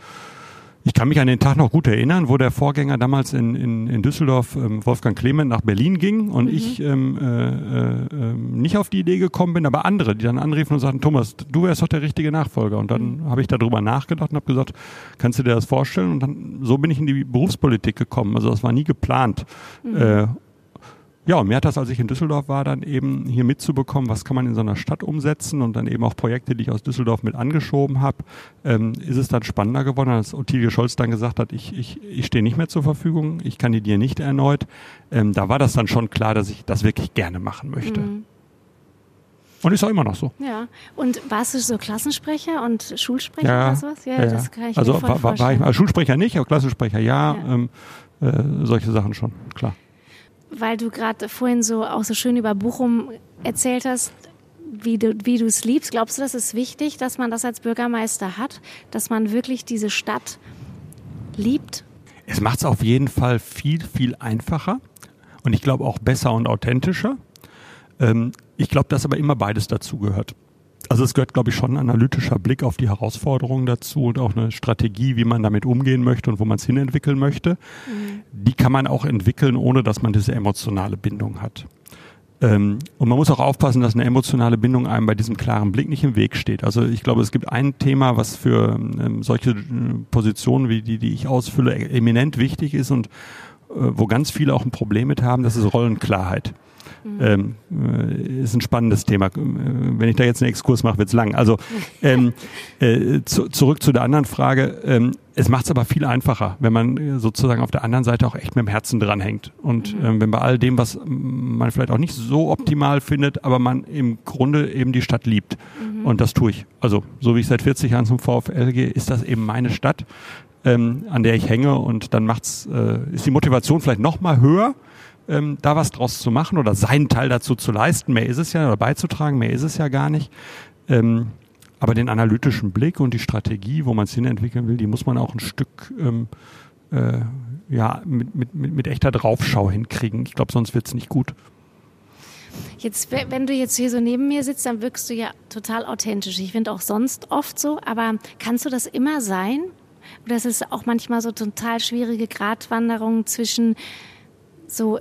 ich kann mich an den Tag noch gut erinnern, wo der Vorgänger damals in, in, in Düsseldorf, ähm, Wolfgang Clement, nach Berlin ging und mhm. ich ähm, äh, äh, nicht auf die Idee gekommen bin, aber andere, die dann anriefen und sagten, Thomas, du wärst doch der richtige Nachfolger. Und dann mhm. habe ich darüber nachgedacht und habe gesagt, kannst du dir das vorstellen? Und dann so bin ich in die Berufspolitik gekommen. Also das war nie geplant. Mhm. Äh, ja, und mir hat das, als ich in Düsseldorf war, dann eben hier mitzubekommen, was kann man in so einer Stadt umsetzen und dann eben auch Projekte, die ich aus Düsseldorf mit angeschoben habe, ähm, ist es dann spannender geworden, als Ottilie Scholz dann gesagt hat, ich, ich, ich stehe nicht mehr zur Verfügung, ich kandidiere nicht erneut. Ähm, da war das dann schon klar, dass ich das wirklich gerne machen möchte. Mhm. Und ist auch immer noch so. Ja. Und warst du so Klassensprecher und Schulsprecher ja, oder sowas? Ja, ja, das kann ich also mir war, war, war ich, also Schulsprecher nicht, aber Klassensprecher ja, ja. Ähm, äh, solche Sachen schon, klar weil du gerade vorhin so auch so schön über Bochum erzählt hast, wie du wie du es liebst. Glaubst du, das ist wichtig, dass man das als Bürgermeister hat, dass man wirklich diese Stadt liebt? Es macht es auf jeden Fall viel viel einfacher und ich glaube auch besser und authentischer. Ähm, ich glaube, dass aber immer beides dazu gehört. Also es gehört, glaube ich, schon ein analytischer Blick auf die Herausforderungen dazu und auch eine Strategie, wie man damit umgehen möchte und wo man es hinentwickeln möchte. Mhm. Die kann man auch entwickeln, ohne dass man diese emotionale Bindung hat. Ähm, und man muss auch aufpassen, dass eine emotionale Bindung einem bei diesem klaren Blick nicht im Weg steht. Also ich glaube, es gibt ein Thema, was für ähm, solche äh, Positionen wie die, die ich ausfülle, eminent wichtig ist und äh, wo ganz viele auch ein Problem mit haben, das ist Rollenklarheit. Mhm. Ähm, äh, ist ein spannendes Thema. Äh, wenn ich da jetzt einen Exkurs mache, wird's lang. Also ähm, äh, zu, zurück zu der anderen Frage. Ähm, es macht es aber viel einfacher, wenn man äh, sozusagen auf der anderen Seite auch echt mit dem Herzen dranhängt. Und mhm. ähm, wenn bei all dem, was man vielleicht auch nicht so optimal findet, aber man im Grunde eben die Stadt liebt. Mhm. Und das tue ich. Also so wie ich seit 40 Jahren zum VfL gehe, ist das eben meine Stadt. ähm, an der ich hänge und dann macht's, äh, ist die Motivation vielleicht noch mal höher, ähm, da was draus zu machen oder seinen Teil dazu zu leisten. Mehr ist es ja, oder beizutragen, mehr ist es ja gar nicht. Ähm, aber den analytischen Blick und die Strategie, wo man es hinentwickeln will, die muss man auch ein Stück ähm, äh, ja, mit, mit, mit, mit echter Draufschau hinkriegen. Ich glaube, sonst wird's nicht gut. Jetzt, wenn du jetzt hier so neben mir sitzt, dann wirkst du ja total authentisch. Ich finde auch sonst oft so, aber kannst du das immer sein? Oder ist es auch manchmal so total schwierige Gratwanderung zwischen so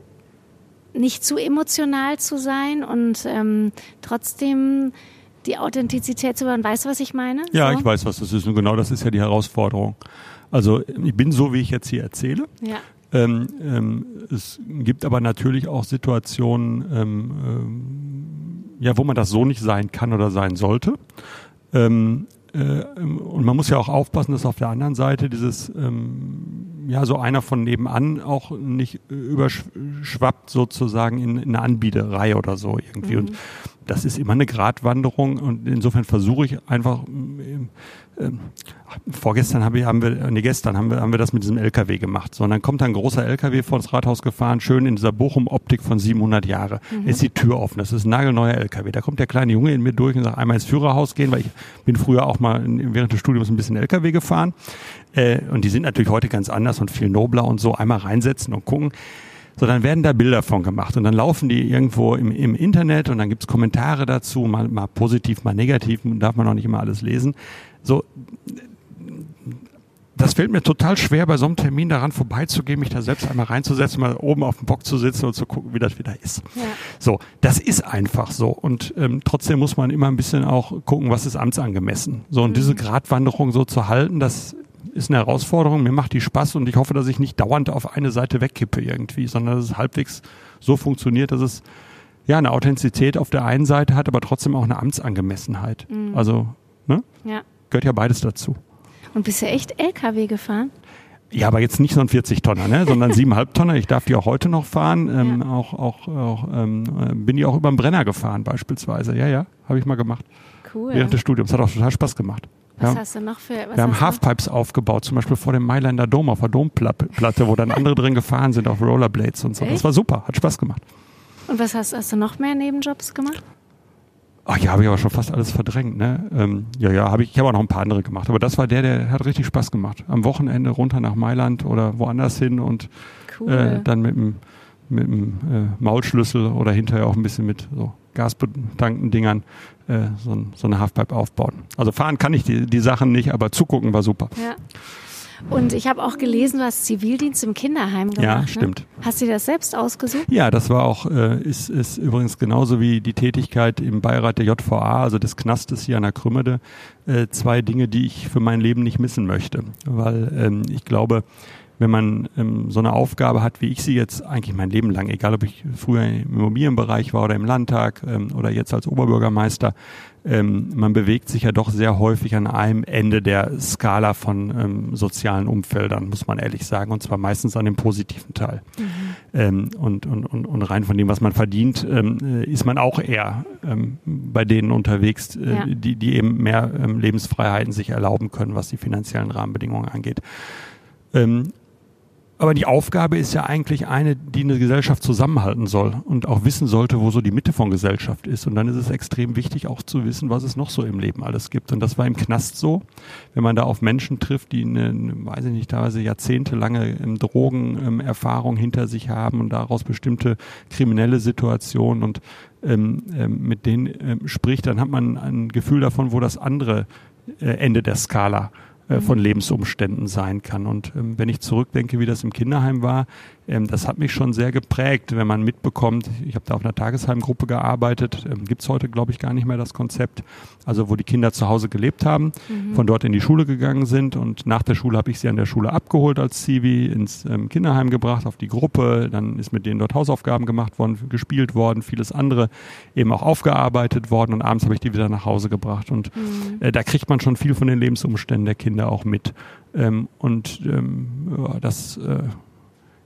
nicht zu emotional zu sein und ähm, trotzdem die Authentizität zu bewahren. Weißt du, was ich meine? Ja, so? ich weiß, was das ist. Und genau das ist ja die Herausforderung. Also ich bin so, wie ich jetzt hier erzähle. Ja. Ähm, ähm, es gibt aber natürlich auch Situationen, ähm, ähm, ja, wo man das so nicht sein kann oder sein sollte. Ähm, äh, und man muss ja auch aufpassen, dass auf der anderen Seite dieses, ähm, ja, so einer von nebenan auch nicht überschwappt sozusagen in, in eine Anbieterei oder so irgendwie. Mhm. Und das ist immer eine Gratwanderung und insofern versuche ich einfach, äh, vorgestern habe ich, haben wir, nee, gestern haben wir, haben wir das mit diesem LKW gemacht. So, und dann kommt ein großer LKW vor das Rathaus gefahren, schön in dieser Bochum-Optik von 700 Jahre. Mhm. Ist die Tür offen, das ist ein nagelneuer LKW. Da kommt der kleine Junge in mir durch und sagt, einmal ins Führerhaus gehen, weil ich bin früher auch mal während des Studiums ein bisschen LKW gefahren. Äh, und die sind natürlich heute ganz anders und viel nobler und so. Einmal reinsetzen und gucken. So, dann werden da Bilder von gemacht und dann laufen die irgendwo im, im Internet und dann gibt's Kommentare dazu, mal, mal positiv, mal negativ, darf man auch nicht immer alles lesen. So, das fällt mir total schwer, bei so einem Termin daran vorbeizugehen, mich da selbst einmal reinzusetzen, mal oben auf dem Bock zu sitzen und zu gucken, wie das wieder ist. Ja. So, das ist einfach so. Und ähm, trotzdem muss man immer ein bisschen auch gucken, was ist amtsangemessen. So, und mhm. diese Gratwanderung so zu halten, das ist eine Herausforderung, mir macht die Spaß und ich hoffe, dass ich nicht dauernd auf eine Seite wegkippe irgendwie, sondern dass es halbwegs so funktioniert, dass es ja eine Authentizität auf der einen Seite hat, aber trotzdem auch eine Amtsangemessenheit. Mhm. Also, ne? Ja. Gehört ja beides dazu. Und bist du echt LKW gefahren? Ja, aber jetzt nicht so ein 40-Tonner, ne? sondern 7,5 Tonner. Ich darf die auch heute noch fahren. Ähm, ja. Auch, auch, auch ähm, äh, bin die auch über den Brenner gefahren beispielsweise. Ja, ja, habe ich mal gemacht. Cool. Während des Studiums. Hat auch total Spaß gemacht. Was ja. hast du noch für? wir haben Halfpipes aufgebaut, zum Beispiel vor dem Mailänder Dom auf der Domplatte, wo dann andere drin gefahren sind auf Rollerblades und so. Echt? Das war super, hat Spaß gemacht. Und was hast, hast du noch mehr Nebenjobs gemacht? Ach ja, habe ich aber schon fast alles verdrängt. Ne? Ähm, ja, ja, habe ich. Ich habe auch noch ein paar andere gemacht, aber das war der, der hat richtig Spaß gemacht. Am Wochenende runter nach Mailand oder woanders hin und cool. äh, dann mit dem mit dem äh, Maulschlüssel oder hinterher auch ein bisschen mit so gasbetankten Dingern äh, so, so, eine Halfpipe aufbauen. Also fahren kann ich die, die Sachen nicht, aber zugucken war super. Ja. Und ich habe auch gelesen, du hast Zivildienst im Kinderheim gemacht. Ja, ne? stimmt. Ne? Hast du das selbst ausgesucht? Ja, das war auch, äh, ist, ist übrigens genauso wie die Tätigkeit im Beirat der JVA, also des Knastes hier an der Krümmede, äh, zwei Dinge, die ich für mein Leben nicht missen möchte. Weil ähm, ich glaube, wenn man ähm, so eine Aufgabe hat, wie ich sie jetzt eigentlich mein Leben lang, egal ob ich früher im Immobilienbereich war oder im Landtag ähm, oder jetzt als Oberbürgermeister, ähm, man bewegt sich ja doch sehr häufig an einem Ende der Skala von ähm, sozialen Umfeldern, muss man ehrlich sagen, und zwar meistens an dem positiven Teil. Mhm. Ähm, und, und, und, und rein von dem, was man verdient, ähm, äh, ist man auch eher bei denen unterwegs, äh, ja. die, die eben mehr Lebensfreiheiten sich erlauben können, was die finanziellen Rahmenbedingungen angeht. Aber die Aufgabe ist ja eigentlich eine, die eine Gesellschaft zusammenhalten soll und auch wissen sollte, wo so die Mitte von Gesellschaft ist. Und dann ist es extrem wichtig, auch zu wissen, was es noch so im Leben alles gibt. Und das war im Knast so, wenn man da auf Menschen trifft, die eine, eine weiß ich nicht, teilweise jahrzehntelange ähm, Drogenerfahrung ähm, hinter sich haben und daraus bestimmte kriminelle Situationen und ähm, ähm, mit denen ähm, spricht, dann hat man ein Gefühl davon, wo das andere äh, Ende der Skala äh, von Lebensumständen sein kann. Und ähm, wenn ich zurückdenke, wie das im Kinderheim war, ähm, das hat mich schon sehr geprägt, wenn man mitbekommt, ich habe da auf einer Tagesheimgruppe gearbeitet, ähm, gibt's heute, glaube ich, gar nicht mehr das Konzept, also wo die Kinder zu Hause gelebt haben, mhm. von dort in die Schule gegangen sind und nach der Schule habe ich sie an der Schule abgeholt als Zivi, ins ähm, Kinderheim gebracht, auf die Gruppe, dann ist mit denen dort Hausaufgaben gemacht worden, gespielt worden, vieles andere eben auch aufgearbeitet worden und abends habe ich die wieder nach Hause gebracht und mhm. äh, da kriegt man schon viel von den Lebensumständen der Kinder auch mit. Ähm, und ähm, das äh,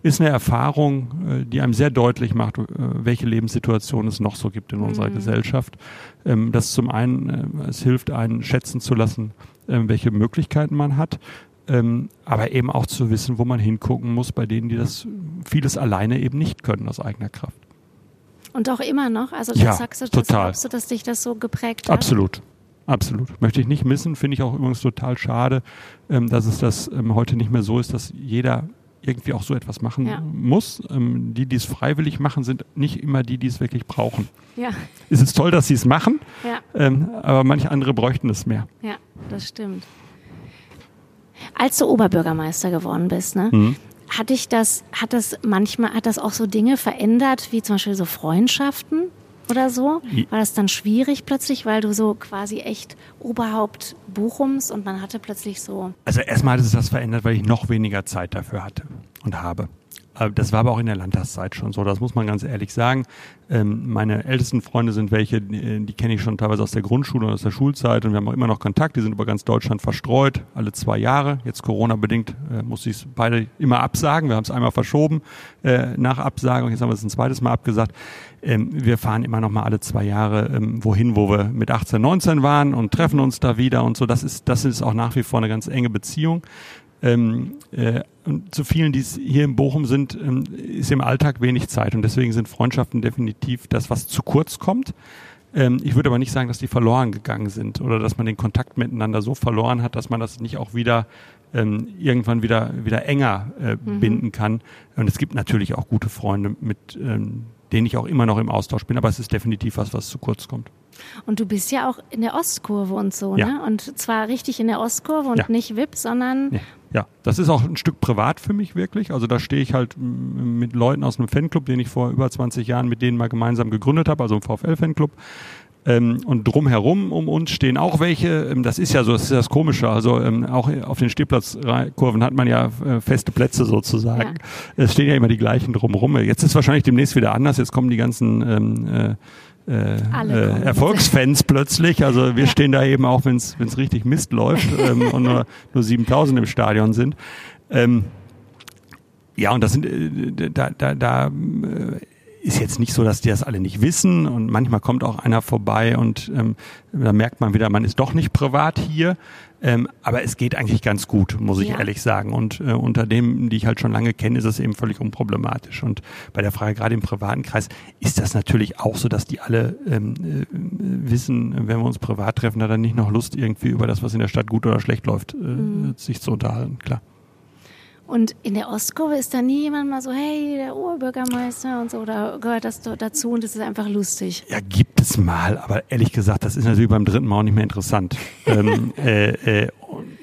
ist eine Erfahrung, äh, die einem sehr deutlich macht, äh, welche Lebenssituation es noch so gibt in unserer mhm. Gesellschaft. Ähm, das zum einen, äh, es hilft einen schätzen zu lassen, welche Möglichkeiten man hat. ähm, aber eben auch zu wissen, wo man hingucken muss, bei denen, die das vieles alleine eben nicht können aus eigener Kraft. Und auch immer noch? Also ja, sagst du, das, total. glaubst du, dass dich das so geprägt hat? Absolut. Absolut. Möchte ich nicht missen, finde ich auch übrigens total schade, ähm, dass es das ähm, heute nicht mehr so ist, dass jeder irgendwie auch so etwas machen Ja. muss. Ähm, die, die es freiwillig machen, sind nicht immer die, die es wirklich brauchen. Ja, Es ist toll, dass sie es machen, ja, ähm, aber manche andere bräuchten es mehr. ja, das stimmt. Als du Oberbürgermeister geworden bist, ne? Mhm. Hat dich das, hat das manchmal, hat das auch so Dinge verändert, wie zum Beispiel so Freundschaften oder so? War das dann schwierig plötzlich, weil du so quasi echt Oberhaupt Bochums und man hatte plötzlich so, Also erstmal hat es das verändert, weil ich noch weniger Zeit dafür hatte und habe. Äh, Das war aber auch in der Landtagszeit schon so, das muss man ganz ehrlich sagen. Ähm, Meine ältesten Freunde sind welche, die die kenne ich schon teilweise aus der Grundschule und aus der Schulzeit und wir haben auch immer noch Kontakt, die sind über ganz Deutschland verstreut, alle zwei Jahre. Jetzt Corona-bedingt äh, musste ich es beide immer absagen, wir haben es einmal verschoben äh, nach Absagung, jetzt haben wir es ein zweites Mal abgesagt. Ähm, Wir fahren immer noch mal alle zwei Jahre ähm, wohin, wo wir mit 18, 19 waren und treffen uns da wieder und so. Das ist, das ist auch nach wie vor eine ganz enge Beziehung. Ähm, äh, und zu vielen, die es hier in Bochum sind, ähm, ist im Alltag wenig Zeit und deswegen sind Freundschaften definitiv das, was zu kurz kommt. Ähm, ich würde aber nicht sagen, dass die verloren gegangen sind oder dass man den Kontakt miteinander so verloren hat, dass man das nicht auch wieder ähm, irgendwann wieder wieder enger äh, binden kann. Und es gibt natürlich auch gute Freunde, mit ähm, denen ich auch immer noch im Austausch bin, aber es ist definitiv was, was zu kurz kommt. und du bist ja auch in der Ostkurve und so, Ja. ne? Und zwar richtig in der Ostkurve und Ja. nicht VIP, sondern Ja, ja, das ist auch ein Stück privat für mich wirklich. Also da stehe ich halt m, mit Leuten aus einem Fanclub, den ich vor über 20 Jahren mit denen mal gemeinsam gegründet habe, also ein VfL-Fanclub. Ähm, und drumherum um uns stehen auch welche. Ähm, das ist ja so, das ist das Komische. Also ähm, auch auf den Stehplatzkurven hat man ja äh, feste Plätze sozusagen. Es stehen ja immer die gleichen drumherum. Jetzt ist wahrscheinlich demnächst wieder anders. Jetzt kommen die ganzen ähm, äh, äh. Erfolgsfans plötzlich. Also wir stehen da eben auch, wenn es richtig Mist läuft ähm, und nur, nur 7000 im Stadion sind. Ähm, ja, und das sind, äh, da, da, da ist jetzt nicht so, dass die das alle nicht wissen und manchmal kommt auch einer vorbei und ähm, da merkt man wieder, man ist doch nicht privat hier. Ähm, aber es geht eigentlich ganz gut, muss ich Ja. ehrlich sagen. Und äh, unter dem, die ich halt schon lange kenne, ist es eben völlig unproblematisch. Und bei der Frage, gerade im privaten Kreis, ist das natürlich auch so, dass die alle ähm, äh, wissen, wenn wir uns privat treffen, hat er nicht noch Lust, irgendwie über das, was in der Stadt gut oder schlecht läuft, äh, sich zu unterhalten. Klar. Und in der Ostkurve ist da nie jemand mal so, hey, der Oberbürgermeister und so, oder gehört das dazu und es ist einfach lustig. Ja, gibt es mal, aber ehrlich gesagt, das ist natürlich beim dritten Mal auch nicht mehr interessant. ähm, äh, äh,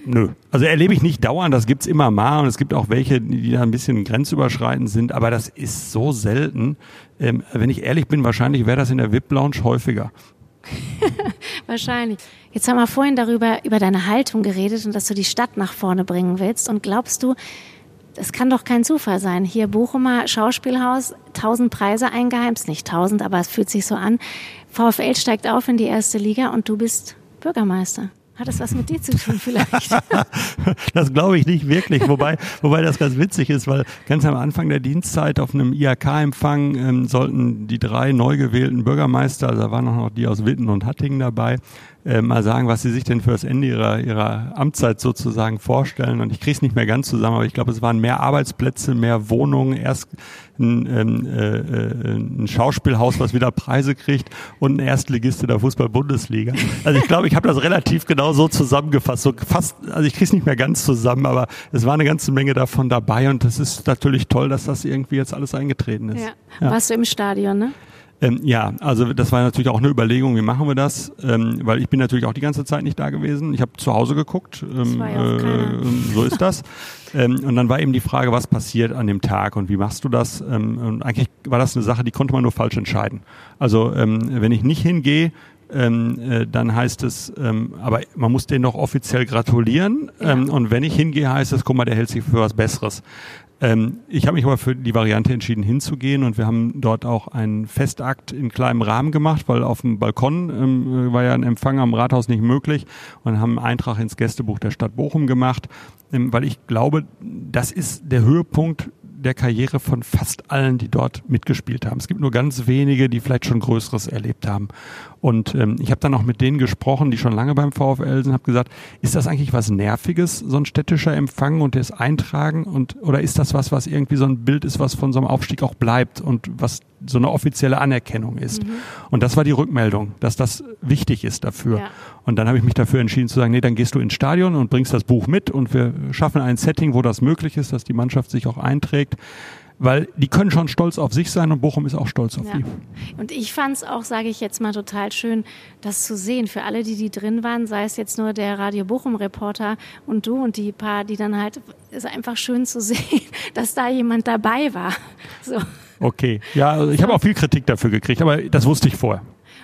nö. Also erlebe ich nicht dauernd, das gibt's immer mal und es gibt auch welche, die da ein bisschen grenzüberschreitend sind, aber das ist so selten. Ähm, wenn ich ehrlich bin, wahrscheinlich wäre das in der VIP-Lounge häufiger. Wahrscheinlich. Jetzt haben wir vorhin darüber, über deine Haltung geredet und dass du die Stadt nach vorne bringen willst. Und glaubst du, das kann doch kein Zufall sein. Hier Bochumer Schauspielhaus, tausend Preise eingeheimst, nicht tausend, aber es fühlt sich so an. VfL steigt auf in die erste Liga und du bist Bürgermeister. Hat das was mit dir zu tun vielleicht? Das glaube ich nicht wirklich, wobei, wobei das ganz witzig ist, weil ganz am Anfang der Dienstzeit auf einem IHK-Empfang ähm, sollten die drei neu gewählten Bürgermeister, also da waren auch noch die aus Witten und Hattingen dabei, äh, mal sagen, was sie sich denn für das Ende ihrer, ihrer Amtszeit sozusagen vorstellen. Und ich kriege es nicht mehr ganz zusammen, aber ich glaube, es waren mehr Arbeitsplätze, mehr Wohnungen, erst ein, ähm, äh, äh, ein Schauspielhaus, was wieder Preise kriegt und ein Erstligist der Fußball-Bundesliga. Also ich glaube, ich habe das relativ genau so zusammengefasst. So fast, also ich kriege es nicht mehr ganz zusammen, aber es war eine ganze Menge davon dabei und das ist natürlich toll, dass das irgendwie jetzt alles eingetreten ist. ja. Warst du im Stadion, ne? Ähm, ja, also das war natürlich auch eine Überlegung, wie machen wir das? Ähm, weil ich bin natürlich auch die ganze Zeit nicht da gewesen. Ich habe zu Hause geguckt. Ähm, ja auch keiner. so ist das. ähm, und dann war eben die Frage, was passiert an dem Tag und wie machst du das? Ähm, und eigentlich war das eine Sache, die konnte man nur falsch entscheiden. Also ähm, wenn ich nicht hingehe, ähm, äh, dann heißt es, ähm, aber man muss denen doch offiziell gratulieren. Ja. Ähm, und wenn ich hingehe, heißt es, guck mal, der hält sich für was Besseres. Ähm, ich habe mich aber für die Variante entschieden, hinzugehen und wir haben dort auch einen Festakt in kleinem Rahmen gemacht, weil auf dem Balkon ähm, war ja ein Empfang am Rathaus nicht möglich und haben einen Eintrag ins Gästebuch der Stadt Bochum gemacht, ähm, weil ich glaube, das ist der Höhepunkt der Karriere von fast allen, die dort mitgespielt haben. Es gibt nur ganz wenige, die vielleicht schon Größeres erlebt haben. Und ähm, ich habe dann auch mit denen gesprochen, die schon lange beim VfL sind, habe gesagt, ist das eigentlich was Nerviges, so ein städtischer Empfang und das Eintragen? Und, oder ist das was, was irgendwie so ein Bild ist, was von so einem Aufstieg auch bleibt und was so eine offizielle Anerkennung ist? Mhm. Und das war die Rückmeldung, dass das wichtig ist dafür. Ja. Und dann habe ich mich dafür entschieden zu sagen, nee, dann gehst du ins Stadion und bringst das Buch mit und wir schaffen ein Setting, wo das möglich ist, dass die Mannschaft sich auch einträgt weil die können schon stolz auf sich sein und Bochum ist auch stolz auf ja. die. Und ich fand es auch, sage ich jetzt mal, total schön, das zu sehen. Für alle, die, die drin waren, sei es jetzt nur der Radio Bochum-Reporter und du und die paar, die dann halt, ist einfach schön zu sehen, dass da jemand dabei war. So. Okay, ja, also ich habe auch viel Kritik dafür gekriegt, aber das wusste ich vorher.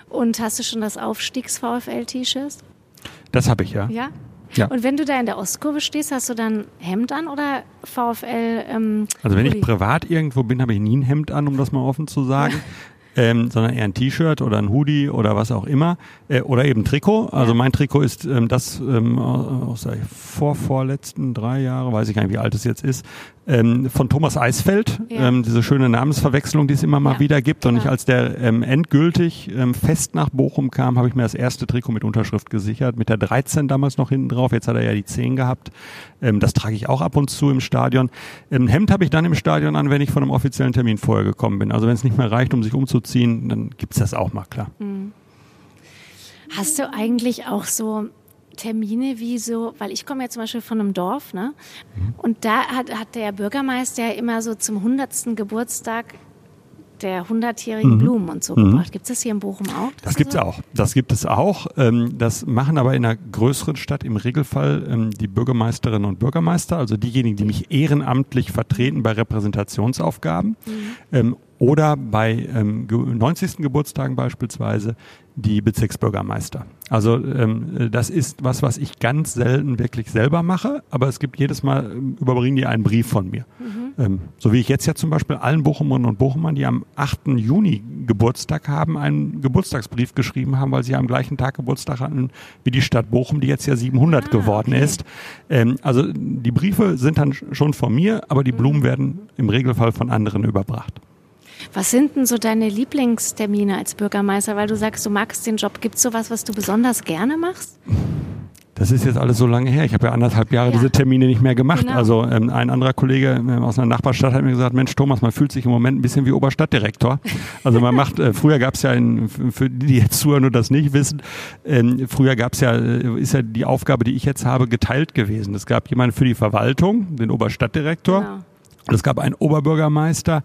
Und hast du schon das Aufstiegs-VfL-T-Shirt? Das habe ich, ja. Ja? Ja. Und wenn du da in der Ostkurve stehst, hast du dann Hemd an oder VfL? Ähm, also wenn ich privat irgendwo bin, habe ich nie ein Hemd an, um das mal offen zu sagen. ähm, sondern eher ein T-Shirt oder ein Hoodie oder was auch immer äh, oder eben Trikot. Also mein Trikot ist ähm, das ähm, aus der vorvorletzten drei Jahre, weiß ich gar nicht, wie alt es jetzt ist, ähm, von Thomas Eisfeld, ja. ähm, diese schöne Namensverwechslung, die es immer mal ja. wieder gibt. Und genau. ich, als der ähm, endgültig ähm, fest nach Bochum kam, habe ich mir das erste Trikot mit Unterschrift gesichert, mit der 13 damals noch hinten drauf. Jetzt hat er ja die 10 gehabt. Ähm, das trage ich auch ab und zu im Stadion. Ähm, Hemd habe ich dann im Stadion an, wenn ich von einem offiziellen Termin vorher gekommen bin. Also wenn es nicht mehr reicht, um sich umzuziehen, dann gibt's das auch mal, klar. Mhm. Hast du eigentlich auch so Termine wie so, weil ich komme ja zum Beispiel von einem Dorf, ne? Und da hat, hat der Bürgermeister ja immer so zum 100. Geburtstag der 100-jährigen mhm. Blumen und so mhm. gebracht. Gibt es das hier in Bochum auch? Das, das gibt es auch. Das gibt es auch. Ähm, das machen aber in einer größeren Stadt im Regelfall ähm, die Bürgermeisterinnen und Bürgermeister, also diejenigen, die mich ehrenamtlich vertreten bei Repräsentationsaufgaben. Mhm. Oder bei ähm, 90. Geburtstagen beispielsweise die Bezirksbürgermeister. Also ähm, das ist was, was ich ganz selten wirklich selber mache, aber es gibt jedes Mal, ähm, überbringen die einen Brief von mir. Mhm. Ähm, so wie ich jetzt ja zum Beispiel allen Bochumern und Bochumern, die am 8. Juni Geburtstag haben, einen Geburtstagsbrief geschrieben haben, weil sie am gleichen Tag Geburtstag hatten wie die Stadt Bochum, die jetzt ja 700 ah, geworden okay. ist. Ähm, also die Briefe sind dann schon von mir, aber die Blumen mhm. werden im Regelfall von anderen überbracht. Was sind denn so deine Lieblingstermine als Bürgermeister? Weil du sagst, du magst den Job. Gibt es sowas, was du besonders gerne machst? Das ist jetzt alles so lange her. Ich habe ja anderthalb Jahre ja. diese Termine nicht mehr gemacht. Genau. Also ähm, ein anderer Kollege äh, aus einer Nachbarstadt hat mir gesagt, Mensch Thomas, man fühlt sich im Moment ein bisschen wie Oberstadtdirektor. Also man macht, äh, früher gab es ja, in, für die, die jetzt zuhören und das nicht wissen, ähm, früher gab es ja, äh, ist ja die Aufgabe, die ich jetzt habe, geteilt gewesen. Es gab jemanden für die Verwaltung, den Oberstadtdirektor. Genau. Und es gab einen Oberbürgermeister,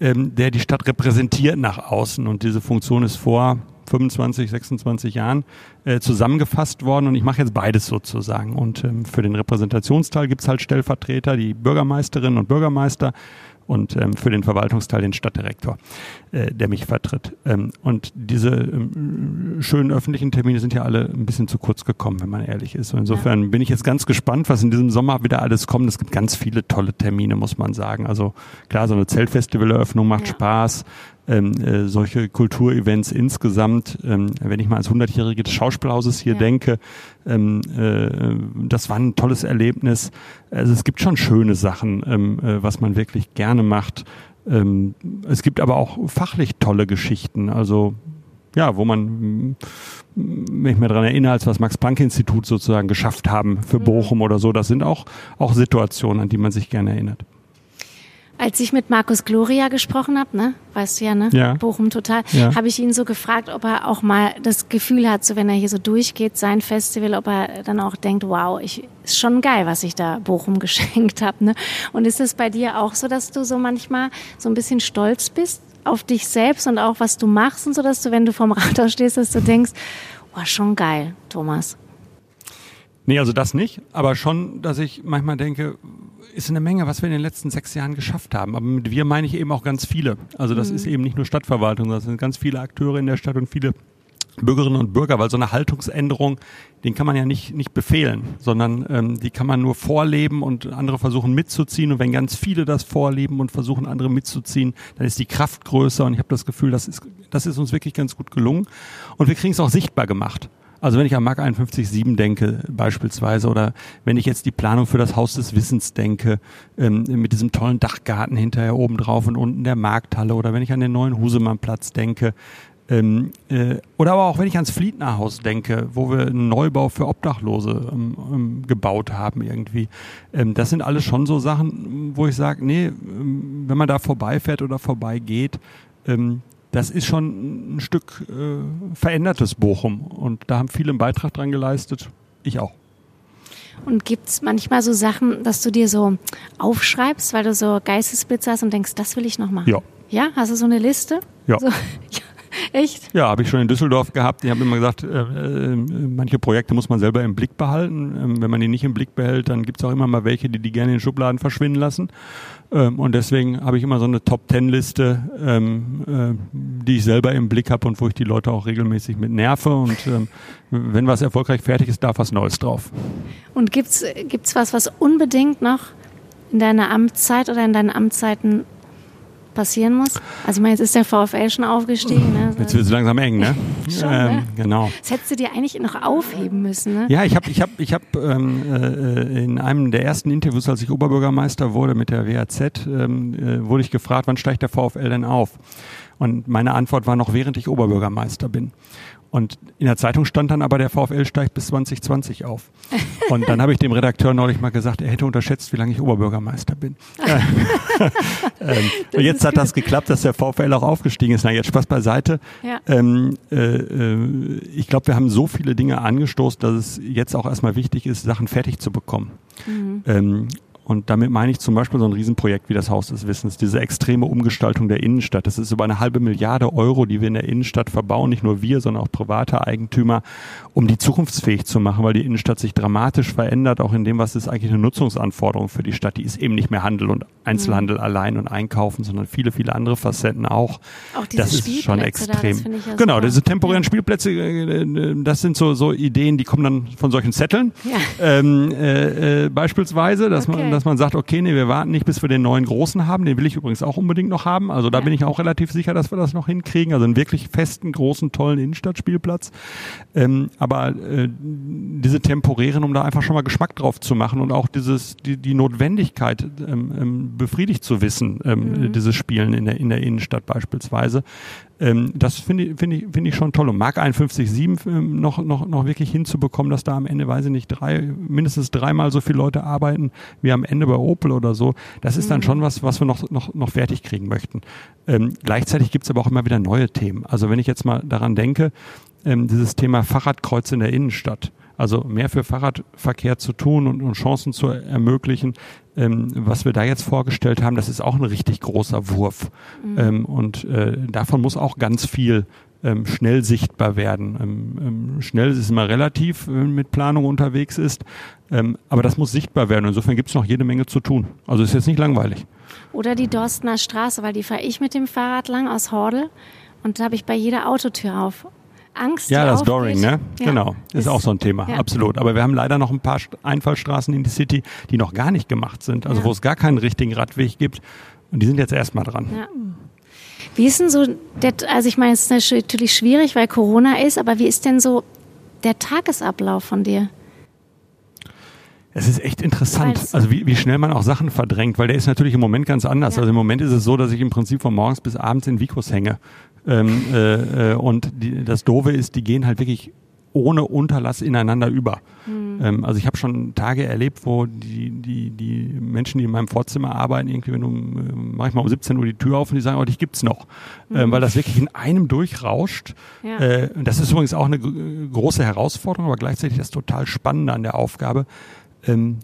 ähm, der die Stadt repräsentiert nach außen. Und diese Funktion ist vor 25, 26 Jahren äh, zusammengefasst worden und ich mache jetzt beides sozusagen. Und ähm, für den Repräsentationsteil gibt's halt Stellvertreter, die Bürgermeisterinnen und Bürgermeister und ähm, für den Verwaltungsteil den Stadtdirektor, äh, der mich vertritt. Ähm, und diese ähm, schönen öffentlichen Termine sind ja alle ein bisschen zu kurz gekommen, wenn man ehrlich ist. Und insofern ja. bin ich jetzt ganz gespannt, was in diesem Sommer wieder alles kommt. Es gibt ganz viele tolle Termine, muss man sagen. Also klar, so eine Zeltfestivaleröffnung macht ja. Spaß ähm, äh, solche Kulturevents insgesamt, ähm, wenn ich mal als Hundertjährige des Schauspielhauses hier ja. denke, ähm, äh, das war ein tolles Erlebnis. Also es gibt schon schöne Sachen, ähm, äh, was man wirklich gerne macht. Ähm, es gibt aber auch fachlich tolle Geschichten. Also ja, wo man, wenn ich mir daran erinnere, als was Max-Planck-Institut sozusagen geschafft haben für mhm. Bochum oder so, das sind auch, auch Situationen, an die man sich gerne erinnert. Als ich mit Markus Gloria gesprochen habe, ne, weißt du ja, ne, ja. Bochum total, ja. habe ich ihn so gefragt, ob er auch mal das Gefühl hat, so wenn er hier so durchgeht, sein Festival, ob er dann auch denkt, wow, ich ist schon geil, was ich da Bochum geschenkt habe, ne? Und ist es bei dir auch so, dass du so manchmal so ein bisschen stolz bist auf dich selbst und auch was du machst und so, dass du, wenn du vorm Rathaus stehst, dass du denkst, wow, schon geil, Thomas. Nee, also das nicht, aber schon, dass ich manchmal denke, ist eine Menge, was wir in den letzten sechs Jahren geschafft haben. Aber mit wir meine ich eben auch ganz viele. Also das mhm. ist eben nicht nur Stadtverwaltung, das sind ganz viele Akteure in der Stadt und viele Bürgerinnen und Bürger, weil so eine Haltungsänderung, den kann man ja nicht, nicht befehlen, sondern ähm, die kann man nur vorleben und andere versuchen mitzuziehen. Und wenn ganz viele das vorleben und versuchen, andere mitzuziehen, dann ist die Kraft größer. Und ich habe das Gefühl, das ist, das ist uns wirklich ganz gut gelungen. Und wir kriegen es auch sichtbar gemacht. Also wenn ich an Mark 51.7 denke beispielsweise oder wenn ich jetzt die Planung für das Haus des Wissens denke, ähm, mit diesem tollen Dachgarten hinterher oben drauf und unten der Markthalle oder wenn ich an den neuen Husemannplatz denke, ähm, äh, oder aber auch wenn ich ans Fliedner Haus denke, wo wir einen Neubau für Obdachlose ähm, ähm, gebaut haben irgendwie. Ähm, das sind alles schon so Sachen, wo ich sage, nee, ähm, wenn man da vorbeifährt oder vorbeigeht, ähm, das ist schon ein Stück äh, verändertes Bochum. Und da haben viele einen Beitrag dran geleistet. Ich auch. Und gibt es manchmal so Sachen, dass du dir so aufschreibst, weil du so Geistesblitze hast und denkst, das will ich noch machen? Ja. Ja? Hast du so eine Liste? Ja. So, Echt? Ja, habe ich schon in Düsseldorf gehabt. Ich habe immer gesagt, äh, äh, manche Projekte muss man selber im Blick behalten. Ähm, wenn man die nicht im Blick behält, dann gibt es auch immer mal welche, die die gerne in den Schubladen verschwinden lassen. Ähm, und deswegen habe ich immer so eine Top-Ten-Liste, ähm, äh, die ich selber im Blick habe und wo ich die Leute auch regelmäßig mit nerve. Und ähm, wenn was erfolgreich fertig ist, darf was Neues drauf. Und gibt's gibt's was, was unbedingt noch in deiner Amtszeit oder in deinen Amtszeiten passieren muss? Also ich meine, jetzt ist der VfL schon aufgestiegen. Ne? Jetzt wird es langsam eng, ne? Schon, ne? Genau. Das hättest du dir eigentlich noch aufheben müssen, ne? Ja, ich habe ich hab, ich hab, ähm, äh, in einem der ersten Interviews, als ich Oberbürgermeister wurde mit der WAZ, ähm, äh, wurde ich gefragt, wann steigt der VfL denn auf? Und meine Antwort war noch, während ich Oberbürgermeister bin. Und in der Zeitung stand dann aber, der VfL steigt bis 2020 auf. Und dann habe ich dem Redakteur neulich mal gesagt, er hätte unterschätzt, wie lange ich Oberbürgermeister bin. ähm, und jetzt hat das geklappt, dass der VfL auch aufgestiegen ist. Na, jetzt Spaß beiseite. Ja. Ähm, äh, äh, ich glaube, wir haben so viele Dinge angestoßen, dass es jetzt auch erstmal wichtig ist, Sachen fertig zu bekommen. Ähm, und damit meine ich zum Beispiel so ein Riesenprojekt wie das Haus des Wissens, diese extreme Umgestaltung der Innenstadt. Das ist über eine halbe Milliarde Euro, die wir in der Innenstadt verbauen, nicht nur wir, sondern auch private Eigentümer, um die zukunftsfähig zu machen, weil die Innenstadt sich dramatisch verändert, auch in dem, was ist eigentlich eine Nutzungsanforderung für die Stadt. Die ist eben nicht mehr Handel und Einzelhandel allein und Einkaufen, sondern viele, viele andere Facetten auch. Auch diese das ist schon Spielplätze da, extrem. das ja genau, super. diese temporären Spielplätze, äh, äh, das sind so, so Ideen, die kommen dann von solchen Zetteln. Ja. Ähm, äh, äh, beispielsweise, dass, Okay. man, dass man sagt, okay, nee, wir warten nicht, bis wir den neuen großen haben. Den will ich übrigens auch unbedingt noch haben. Also da Ja. bin ich auch relativ sicher, dass wir das noch hinkriegen. Also einen wirklich festen, großen, tollen Innenstadtspielplatz. Ähm, aber äh, diese temporären, um da einfach schon mal Geschmack drauf zu machen und auch dieses, die, die Notwendigkeit ähm, ähm, befriedigt zu wissen, ähm, dieses Spielen in der, in der Innenstadt beispielsweise. Ähm, das finde ich, finde ich, finde ich schon toll. Und Mark 51.7 ähm, noch, noch, noch wirklich hinzubekommen, dass da am Ende, weiß ich nicht, drei, mindestens dreimal so viele Leute arbeiten wie am Ende bei Opel oder so. Das ist dann schon was, was wir noch, noch, noch fertig kriegen möchten. Ähm, gleichzeitig gibt's aber auch immer wieder neue Themen. Also wenn ich jetzt mal daran denke, ähm, dieses Thema Fahrradkreuz in der Innenstadt. Also mehr für Fahrradverkehr zu tun und, und Chancen zu ermöglichen. Ähm, was wir da jetzt vorgestellt haben, das ist auch ein richtig großer Wurf. Ähm, und äh, davon muss auch ganz viel ähm, schnell sichtbar werden. Ähm, ähm, schnell ist immer relativ, wenn man mit Planung unterwegs ist. Ähm, aber das muss sichtbar werden. Insofern gibt es noch jede Menge zu tun. Also ist jetzt nicht langweilig. Oder die Dorstener Straße, weil die fahre ich mit dem Fahrrad lang aus Hordel und da habe ich bei jeder Autotür auf. Angst, Ja, das. Doring, ne? Ja. Genau. Ist, auch so ein Thema, ja. absolut. Aber wir haben leider noch ein paar St- Einfallstraßen in die City, die noch gar nicht gemacht sind. Also Ja. wo es gar keinen richtigen Radweg gibt. Und die sind jetzt erstmal dran. Ja. Wie ist denn so, der, also ich meine, es ist natürlich schwierig, weil Corona ist, aber wie ist denn so der Tagesablauf von dir? Es ist echt interessant, also wie, wie schnell man auch Sachen verdrängt, weil der ist natürlich im Moment ganz anders. Ja. Also im Moment ist es so, dass ich im Prinzip von morgens bis abends in Vikos hänge. Ähm, äh, äh, und die, das Doofe ist, die gehen halt wirklich ohne Unterlass ineinander über. Ähm, also ich habe schon Tage erlebt, wo die, die, die Menschen, die in meinem Vorzimmer arbeiten, irgendwie, wenn um, äh, mach ich mal um 17 Uhr die Tür auf und die sagen, oh, dich gibt's noch. Ähm, weil das wirklich in einem durchrauscht. Ja. Äh, und das ist übrigens auch eine gr- große Herausforderung, aber gleichzeitig das total Spannende an der Aufgabe, ähm,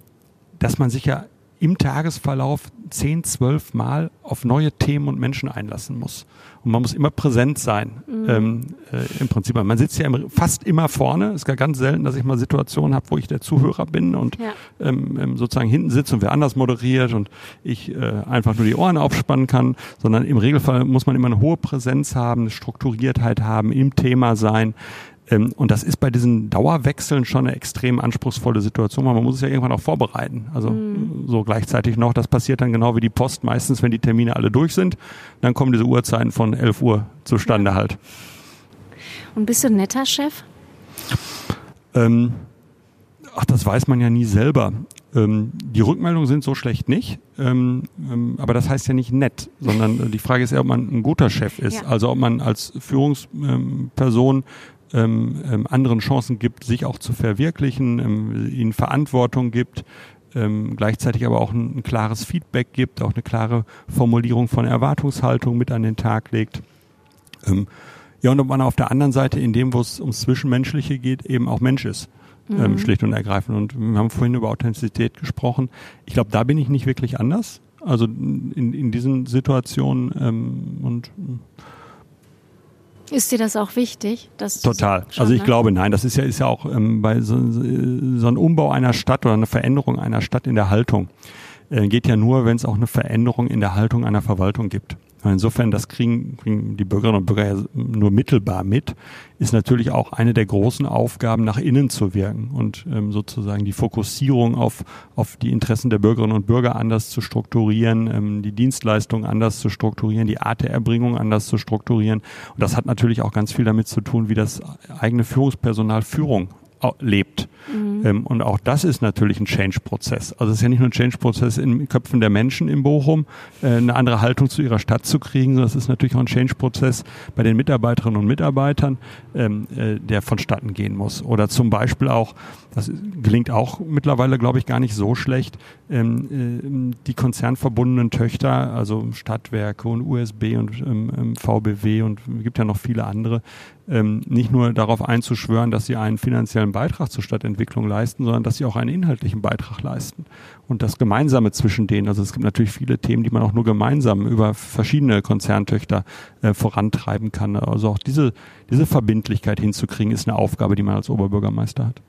dass man sich ja im Tagesverlauf 10, 12 Mal auf neue Themen und Menschen einlassen muss. Und man muss immer präsent sein. Ähm, äh, Im Prinzip, man sitzt ja im, fast immer vorne. Es ist gar ganz selten, dass ich mal Situationen habe, wo ich der Zuhörer bin und Ja. ähm, ähm, sozusagen hinten sitzt und wer anders moderiert und ich äh, einfach nur die Ohren aufspannen kann, sondern im Regelfall muss man immer eine hohe Präsenz haben, eine Strukturiertheit haben, im Thema sein. Ähm, und das ist bei diesen Dauerwechseln schon eine extrem anspruchsvolle Situation, weil man muss es ja irgendwann auch vorbereiten. Also so gleichzeitig noch, das passiert dann genau wie die Post meistens, wenn die Termine alle durch sind, dann kommen diese Uhrzeiten von 11 Uhr zustande halt. Und bist du ein netter Chef? Ähm, ach, das weiß man ja nie selber. Ähm, die Rückmeldungen sind so schlecht nicht, ähm, ähm, aber das heißt ja nicht nett, sondern die Frage ist ja, ob man ein guter Chef ist. Ja. Also ob man als Führungsperson ähm, ähm, anderen Chancen gibt, sich auch zu verwirklichen, ähm, ihnen Verantwortung gibt, ähm, gleichzeitig aber auch ein, ein, klares Feedback gibt, auch eine klare Formulierung von Erwartungshaltung mit an den Tag legt. Ähm, ja, und ob man auf der anderen Seite, in dem, wo es ums Zwischenmenschliche geht, eben auch Mensch ist. Ähm, mhm. schlicht und ergreifend. Und wir haben vorhin über Authentizität gesprochen. Ich glaube, da bin ich nicht wirklich anders. Also in, in diesen Situationen ähm, und ist dir das auch wichtig? Total. Schon, also ich ne? glaube, nein, das ist ja, ist ja auch ähm, bei so, so ein Umbau einer Stadt oder eine Veränderung einer Stadt in der Haltung äh, geht ja nur, wenn es auch eine Veränderung in der Haltung einer Verwaltung gibt. Insofern, das kriegen, kriegen die Bürgerinnen und Bürger ja nur mittelbar mit, ist natürlich auch eine der großen Aufgaben, nach innen zu wirken und ähm, sozusagen die Fokussierung auf, auf die Interessen der Bürgerinnen und Bürger anders zu strukturieren, ähm, die Dienstleistungen anders zu strukturieren, die Art der Erbringung anders zu strukturieren. Und das hat natürlich auch ganz viel damit zu tun, wie das eigene Führungspersonal Führung lebt. Mhm. Ähm, und auch das ist natürlich ein Change-Prozess. Also es ist ja nicht nur ein Change-Prozess in Köpfen der Menschen in Bochum, äh, eine andere Haltung zu ihrer Stadt zu kriegen, sondern es ist natürlich auch ein Change-Prozess bei den Mitarbeiterinnen und Mitarbeitern, ähm, äh, der vonstatten gehen muss. Oder zum Beispiel auch, das gelingt auch mittlerweile, glaube ich, gar nicht so schlecht, ähm, äh, die konzernverbundenen Töchter, also Stadtwerke und USB und ähm, VBW und es gibt ja noch viele andere, ähm, nicht nur darauf einzuschwören, dass sie einen finanziellen Beitrag zur Stadtentwicklung leisten, sondern dass sie auch einen inhaltlichen Beitrag leisten. Und das Gemeinsame zwischen denen, also es gibt natürlich viele Themen, die man auch nur gemeinsam über verschiedene Konzerntöchter äh, vorantreiben kann. Also auch diese, diese Verbindlichkeit hinzukriegen, ist eine Aufgabe, die man als Oberbürgermeister hat.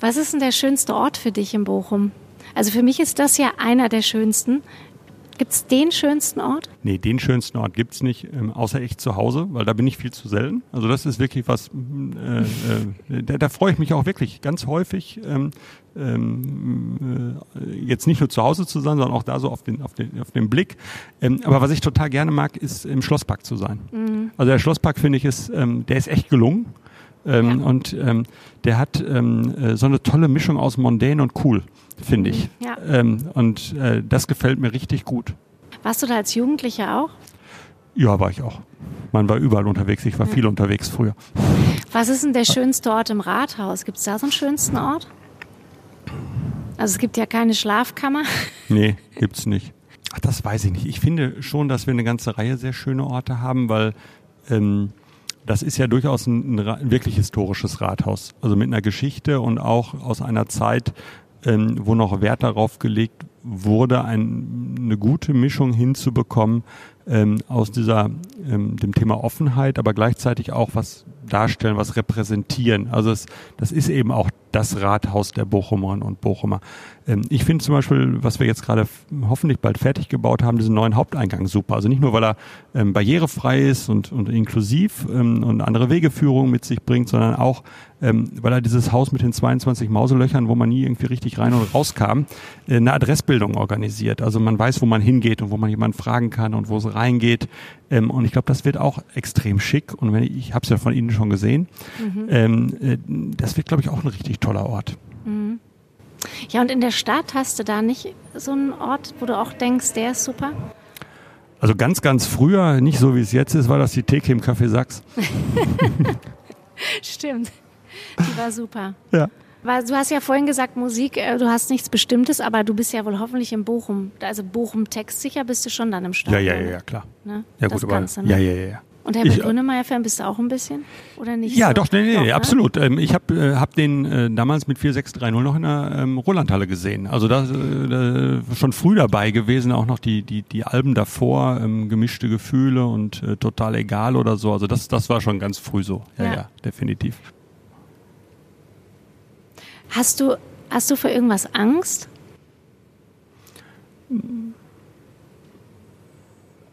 Was ist denn der schönste Ort für dich in Bochum? Also für mich ist das ja einer der schönsten. Gibt es den schönsten Ort? Nee, den schönsten Ort gibt es nicht, ähm, außer ich zu Hause, weil da bin ich viel zu selten. Also das ist wirklich was, äh, äh, da, da freue ich mich auch wirklich ganz häufig, ähm, ähm, äh, jetzt nicht nur zu Hause zu sein, sondern auch da so auf den, auf den, auf den Blick. Ähm, aber was ich total gerne mag, ist im Schlosspark zu sein. Mhm. Also der Schlosspark finde ich ist, ähm, der ist echt gelungen. Ähm, ja. Und ähm, der hat ähm, äh, so eine tolle Mischung aus mondän und cool, finde ich. Ja. Ähm, und äh, das gefällt mir richtig gut. Warst du da als Jugendlicher auch? Ja, war ich auch. Man war überall unterwegs. Ich war ja. viel unterwegs früher. Was ist denn der schönste Ort im Rathaus? Gibt es da so einen schönsten Ort? Also es gibt ja keine Schlafkammer. Nee, gibt's nicht. Ach, das weiß ich nicht. Ich finde schon, dass wir eine ganze Reihe sehr schöne Orte haben, weil ähm, das ist ja durchaus ein, ein, wirklich historisches Rathaus. Also mit einer Geschichte und auch aus einer Zeit, ähm, wo noch Wert darauf gelegt wurde, ein, eine gute Mischung hinzubekommen ähm, aus dieser ähm, dem Thema Offenheit, aber gleichzeitig auch was darstellen, was repräsentieren. Also es, das ist eben auch das Rathaus der Bochumerinnen und Bochumer. Ähm, ich finde zum Beispiel, was wir jetzt gerade hoffentlich bald fertig gebaut haben, diesen neuen Haupteingang super. Also nicht nur, weil er ähm, barrierefrei ist und, und inklusiv ähm, und andere Wegeführung mit sich bringt, sondern auch, ähm, weil er dieses Haus mit den 22 Mauselöchern, wo man nie irgendwie richtig rein und raus kam, äh, eine Adressbildung organisiert. Also man weiß, wo man hingeht und wo man jemanden fragen kann und wo es reingeht. Ähm, und ich glaube, das wird auch extrem schick. Und wenn ich, ich habe es ja von Ihnen schon gesehen, mhm. ähm, äh, das wird, glaube ich, auch ein richtig toller Ort. Mhm. Ja, und in der Stadt hast du da nicht so einen Ort, wo du auch denkst, der ist super? Also ganz, ganz früher, nicht so wie es jetzt ist, war das die Theke im Café Sachs. Stimmt. Die war super. Ja. Weil du hast ja vorhin gesagt, Musik, äh, du hast nichts Bestimmtes, aber du bist ja wohl hoffentlich in Bochum. Also Bochum textsicher bist du schon dann im Stadion. Ja, ja, ja, ja klar. Ne? Ja, gut, aber, Ganze, ne? ja, ja, ja. Und Herbert Grönemeyer-Fan bist du auch ein bisschen? Oder nicht? Ja, so? doch, nee, nee, doch, ne? absolut. Ähm, ich habe äh, hab den äh, damals mit 4630 noch in der ähm, Rolandhalle gesehen. Also da äh, schon früh dabei gewesen, auch noch die, die, die Alben davor, ähm, gemischte Gefühle und äh, total egal oder so. Also das, das war schon ganz früh so. Ja, ja, ja definitiv. Hast du, hast du für irgendwas Angst?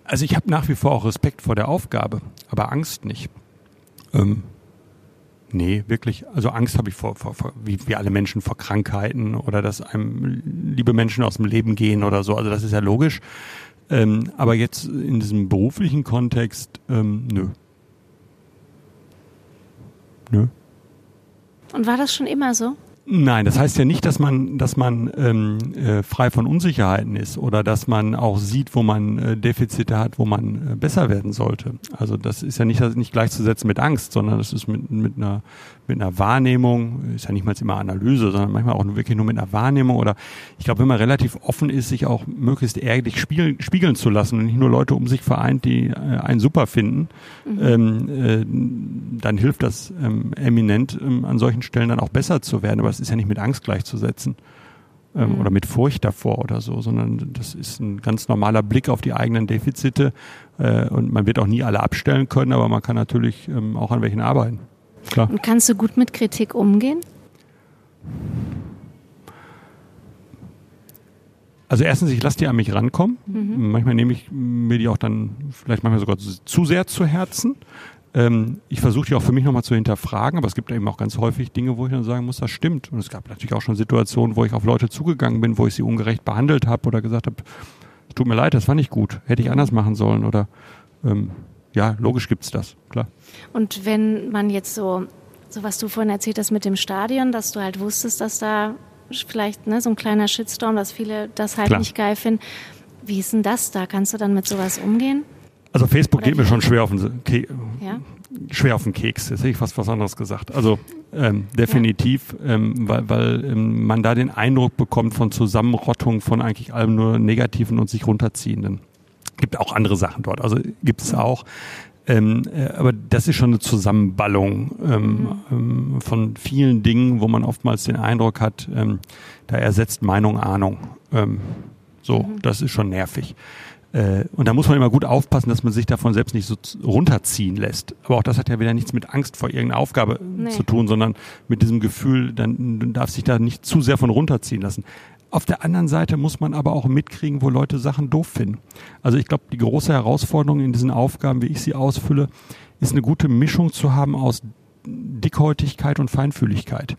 Also ich habe nach wie vor auch Respekt vor der Aufgabe, aber Angst nicht. Ähm, nee, wirklich. Also Angst habe ich vor, vor, vor, wie wir alle Menschen vor Krankheiten oder dass einem liebe Menschen aus dem Leben gehen oder so. Also das ist ja logisch. Ähm, aber jetzt in diesem beruflichen Kontext, ähm, nö. Nö. Und war das schon immer so? Nein, das heißt ja nicht, dass man, dass man ähm, äh, frei von Unsicherheiten ist oder dass man auch sieht, wo man äh, Defizite hat, wo man äh, besser werden sollte. Also das ist ja nicht, nicht gleichzusetzen mit Angst, sondern das ist mit, mit, einer, mit einer Wahrnehmung, ist ja nicht mal immer Analyse, sondern manchmal auch wirklich nur mit einer Wahrnehmung oder ich glaube, wenn man relativ offen ist, sich auch möglichst ehrlich spiegeln, spiegeln zu lassen und nicht nur Leute um sich vereint, die äh, einen super finden, mhm. ähm, äh, dann hilft das ähm, eminent, ähm, an solchen Stellen dann auch besser zu werden. Aber das ist ja nicht mit Angst gleichzusetzen ähm, mhm. oder mit Furcht davor oder so, sondern das ist ein ganz normaler Blick auf die eigenen Defizite äh, und man wird auch nie alle abstellen können, aber man kann natürlich ähm, auch an welchen arbeiten. Klar. Und kannst du gut mit Kritik umgehen? Also erstens, ich lasse die an mich rankommen. Mhm. Manchmal nehme ich mir die auch dann vielleicht manchmal sogar zu sehr zu Herzen. Ähm, ich versuche die auch für mich nochmal zu hinterfragen, aber es gibt eben auch ganz häufig Dinge, wo ich dann sagen muss, das stimmt. Und es gab natürlich auch schon Situationen, wo ich auf Leute zugegangen bin, wo ich sie ungerecht behandelt habe oder gesagt habe, tut mir leid, das war nicht gut, hätte ich anders machen sollen oder ähm, ja, logisch gibt's das, klar. Und wenn man jetzt so, so was du vorhin erzählt hast mit dem Stadion, dass du halt wusstest, dass da vielleicht ne, so ein kleiner Shitstorm, dass viele das halt klar. nicht geil finden. Wie ist denn das da? Kannst du dann mit sowas umgehen? Also Facebook Oder geht mir schon schwer auf den, Ke ja? schwer auf den Keks. Jetzt hätte ich fast was anderes gesagt. Also ähm, definitiv, ja. ähm, weil, weil ähm, man da den Eindruck bekommt von Zusammenrottung von eigentlich allem nur Negativen und sich runterziehenden. Gibt auch andere Sachen dort. Also gibt es auch. Ähm, äh, aber das ist schon eine Zusammenballung ähm, mhm. ähm, von vielen Dingen, wo man oftmals den Eindruck hat, ähm, da ersetzt Meinung Ahnung. Ähm, so, mhm. das ist schon nervig. Äh, und da muss man immer gut aufpassen, dass man sich davon selbst nicht so runterziehen lässt. Aber auch das hat ja wieder nichts mit Angst vor irgendeiner Aufgabe nee. zu tun, sondern mit diesem Gefühl, dann darf sich da nicht zu sehr von runterziehen lassen. Auf der anderen Seite muss man aber auch mitkriegen, wo Leute Sachen doof finden. Also ich glaube, die große Herausforderung in diesen Aufgaben, wie ich sie ausfülle, ist eine gute Mischung zu haben aus Dickhäutigkeit und Feinfühligkeit.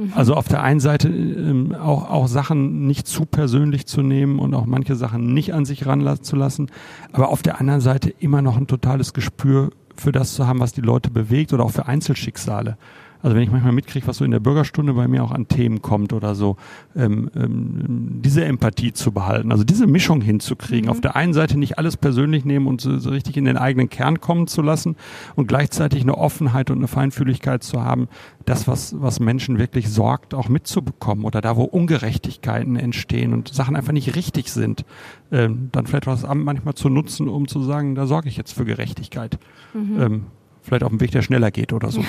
Mhm. Also auf der einen Seite ähm, auch, auch Sachen nicht zu persönlich zu nehmen und auch manche Sachen nicht an sich ranzulassen, aber auf der anderen Seite immer noch ein totales Gespür für das zu haben, was die Leute bewegt oder auch für Einzelschicksale. Also wenn ich manchmal mitkriege, was so in der Bürgerstunde bei mir auch an Themen kommt oder so, ähm, ähm, diese Empathie zu behalten, also diese Mischung hinzukriegen. Mhm. Auf der einen Seite nicht alles persönlich nehmen und so, so richtig in den eigenen Kern kommen zu lassen und gleichzeitig eine Offenheit und eine Feinfühligkeit zu haben, das, was, was Menschen wirklich sorgt, auch mitzubekommen oder da, wo Ungerechtigkeiten entstehen und Sachen einfach nicht richtig sind, ähm, dann vielleicht das Amt manchmal zu nutzen, um zu sagen, da sorge ich jetzt für Gerechtigkeit. Mhm. Vielleicht auf dem Weg, der schneller geht oder so.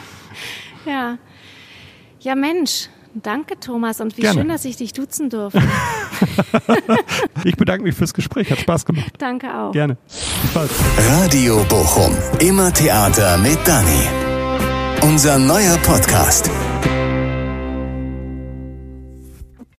ja. Ja, Mensch. Danke, Thomas. Und wie Gerne. schön, dass ich dich duzen durfte. ich bedanke mich fürs Gespräch. Hat Spaß gemacht. Danke auch. Gerne. Bis bald. Radio Bochum. Immer Theater mit Dani. Unser neuer Podcast.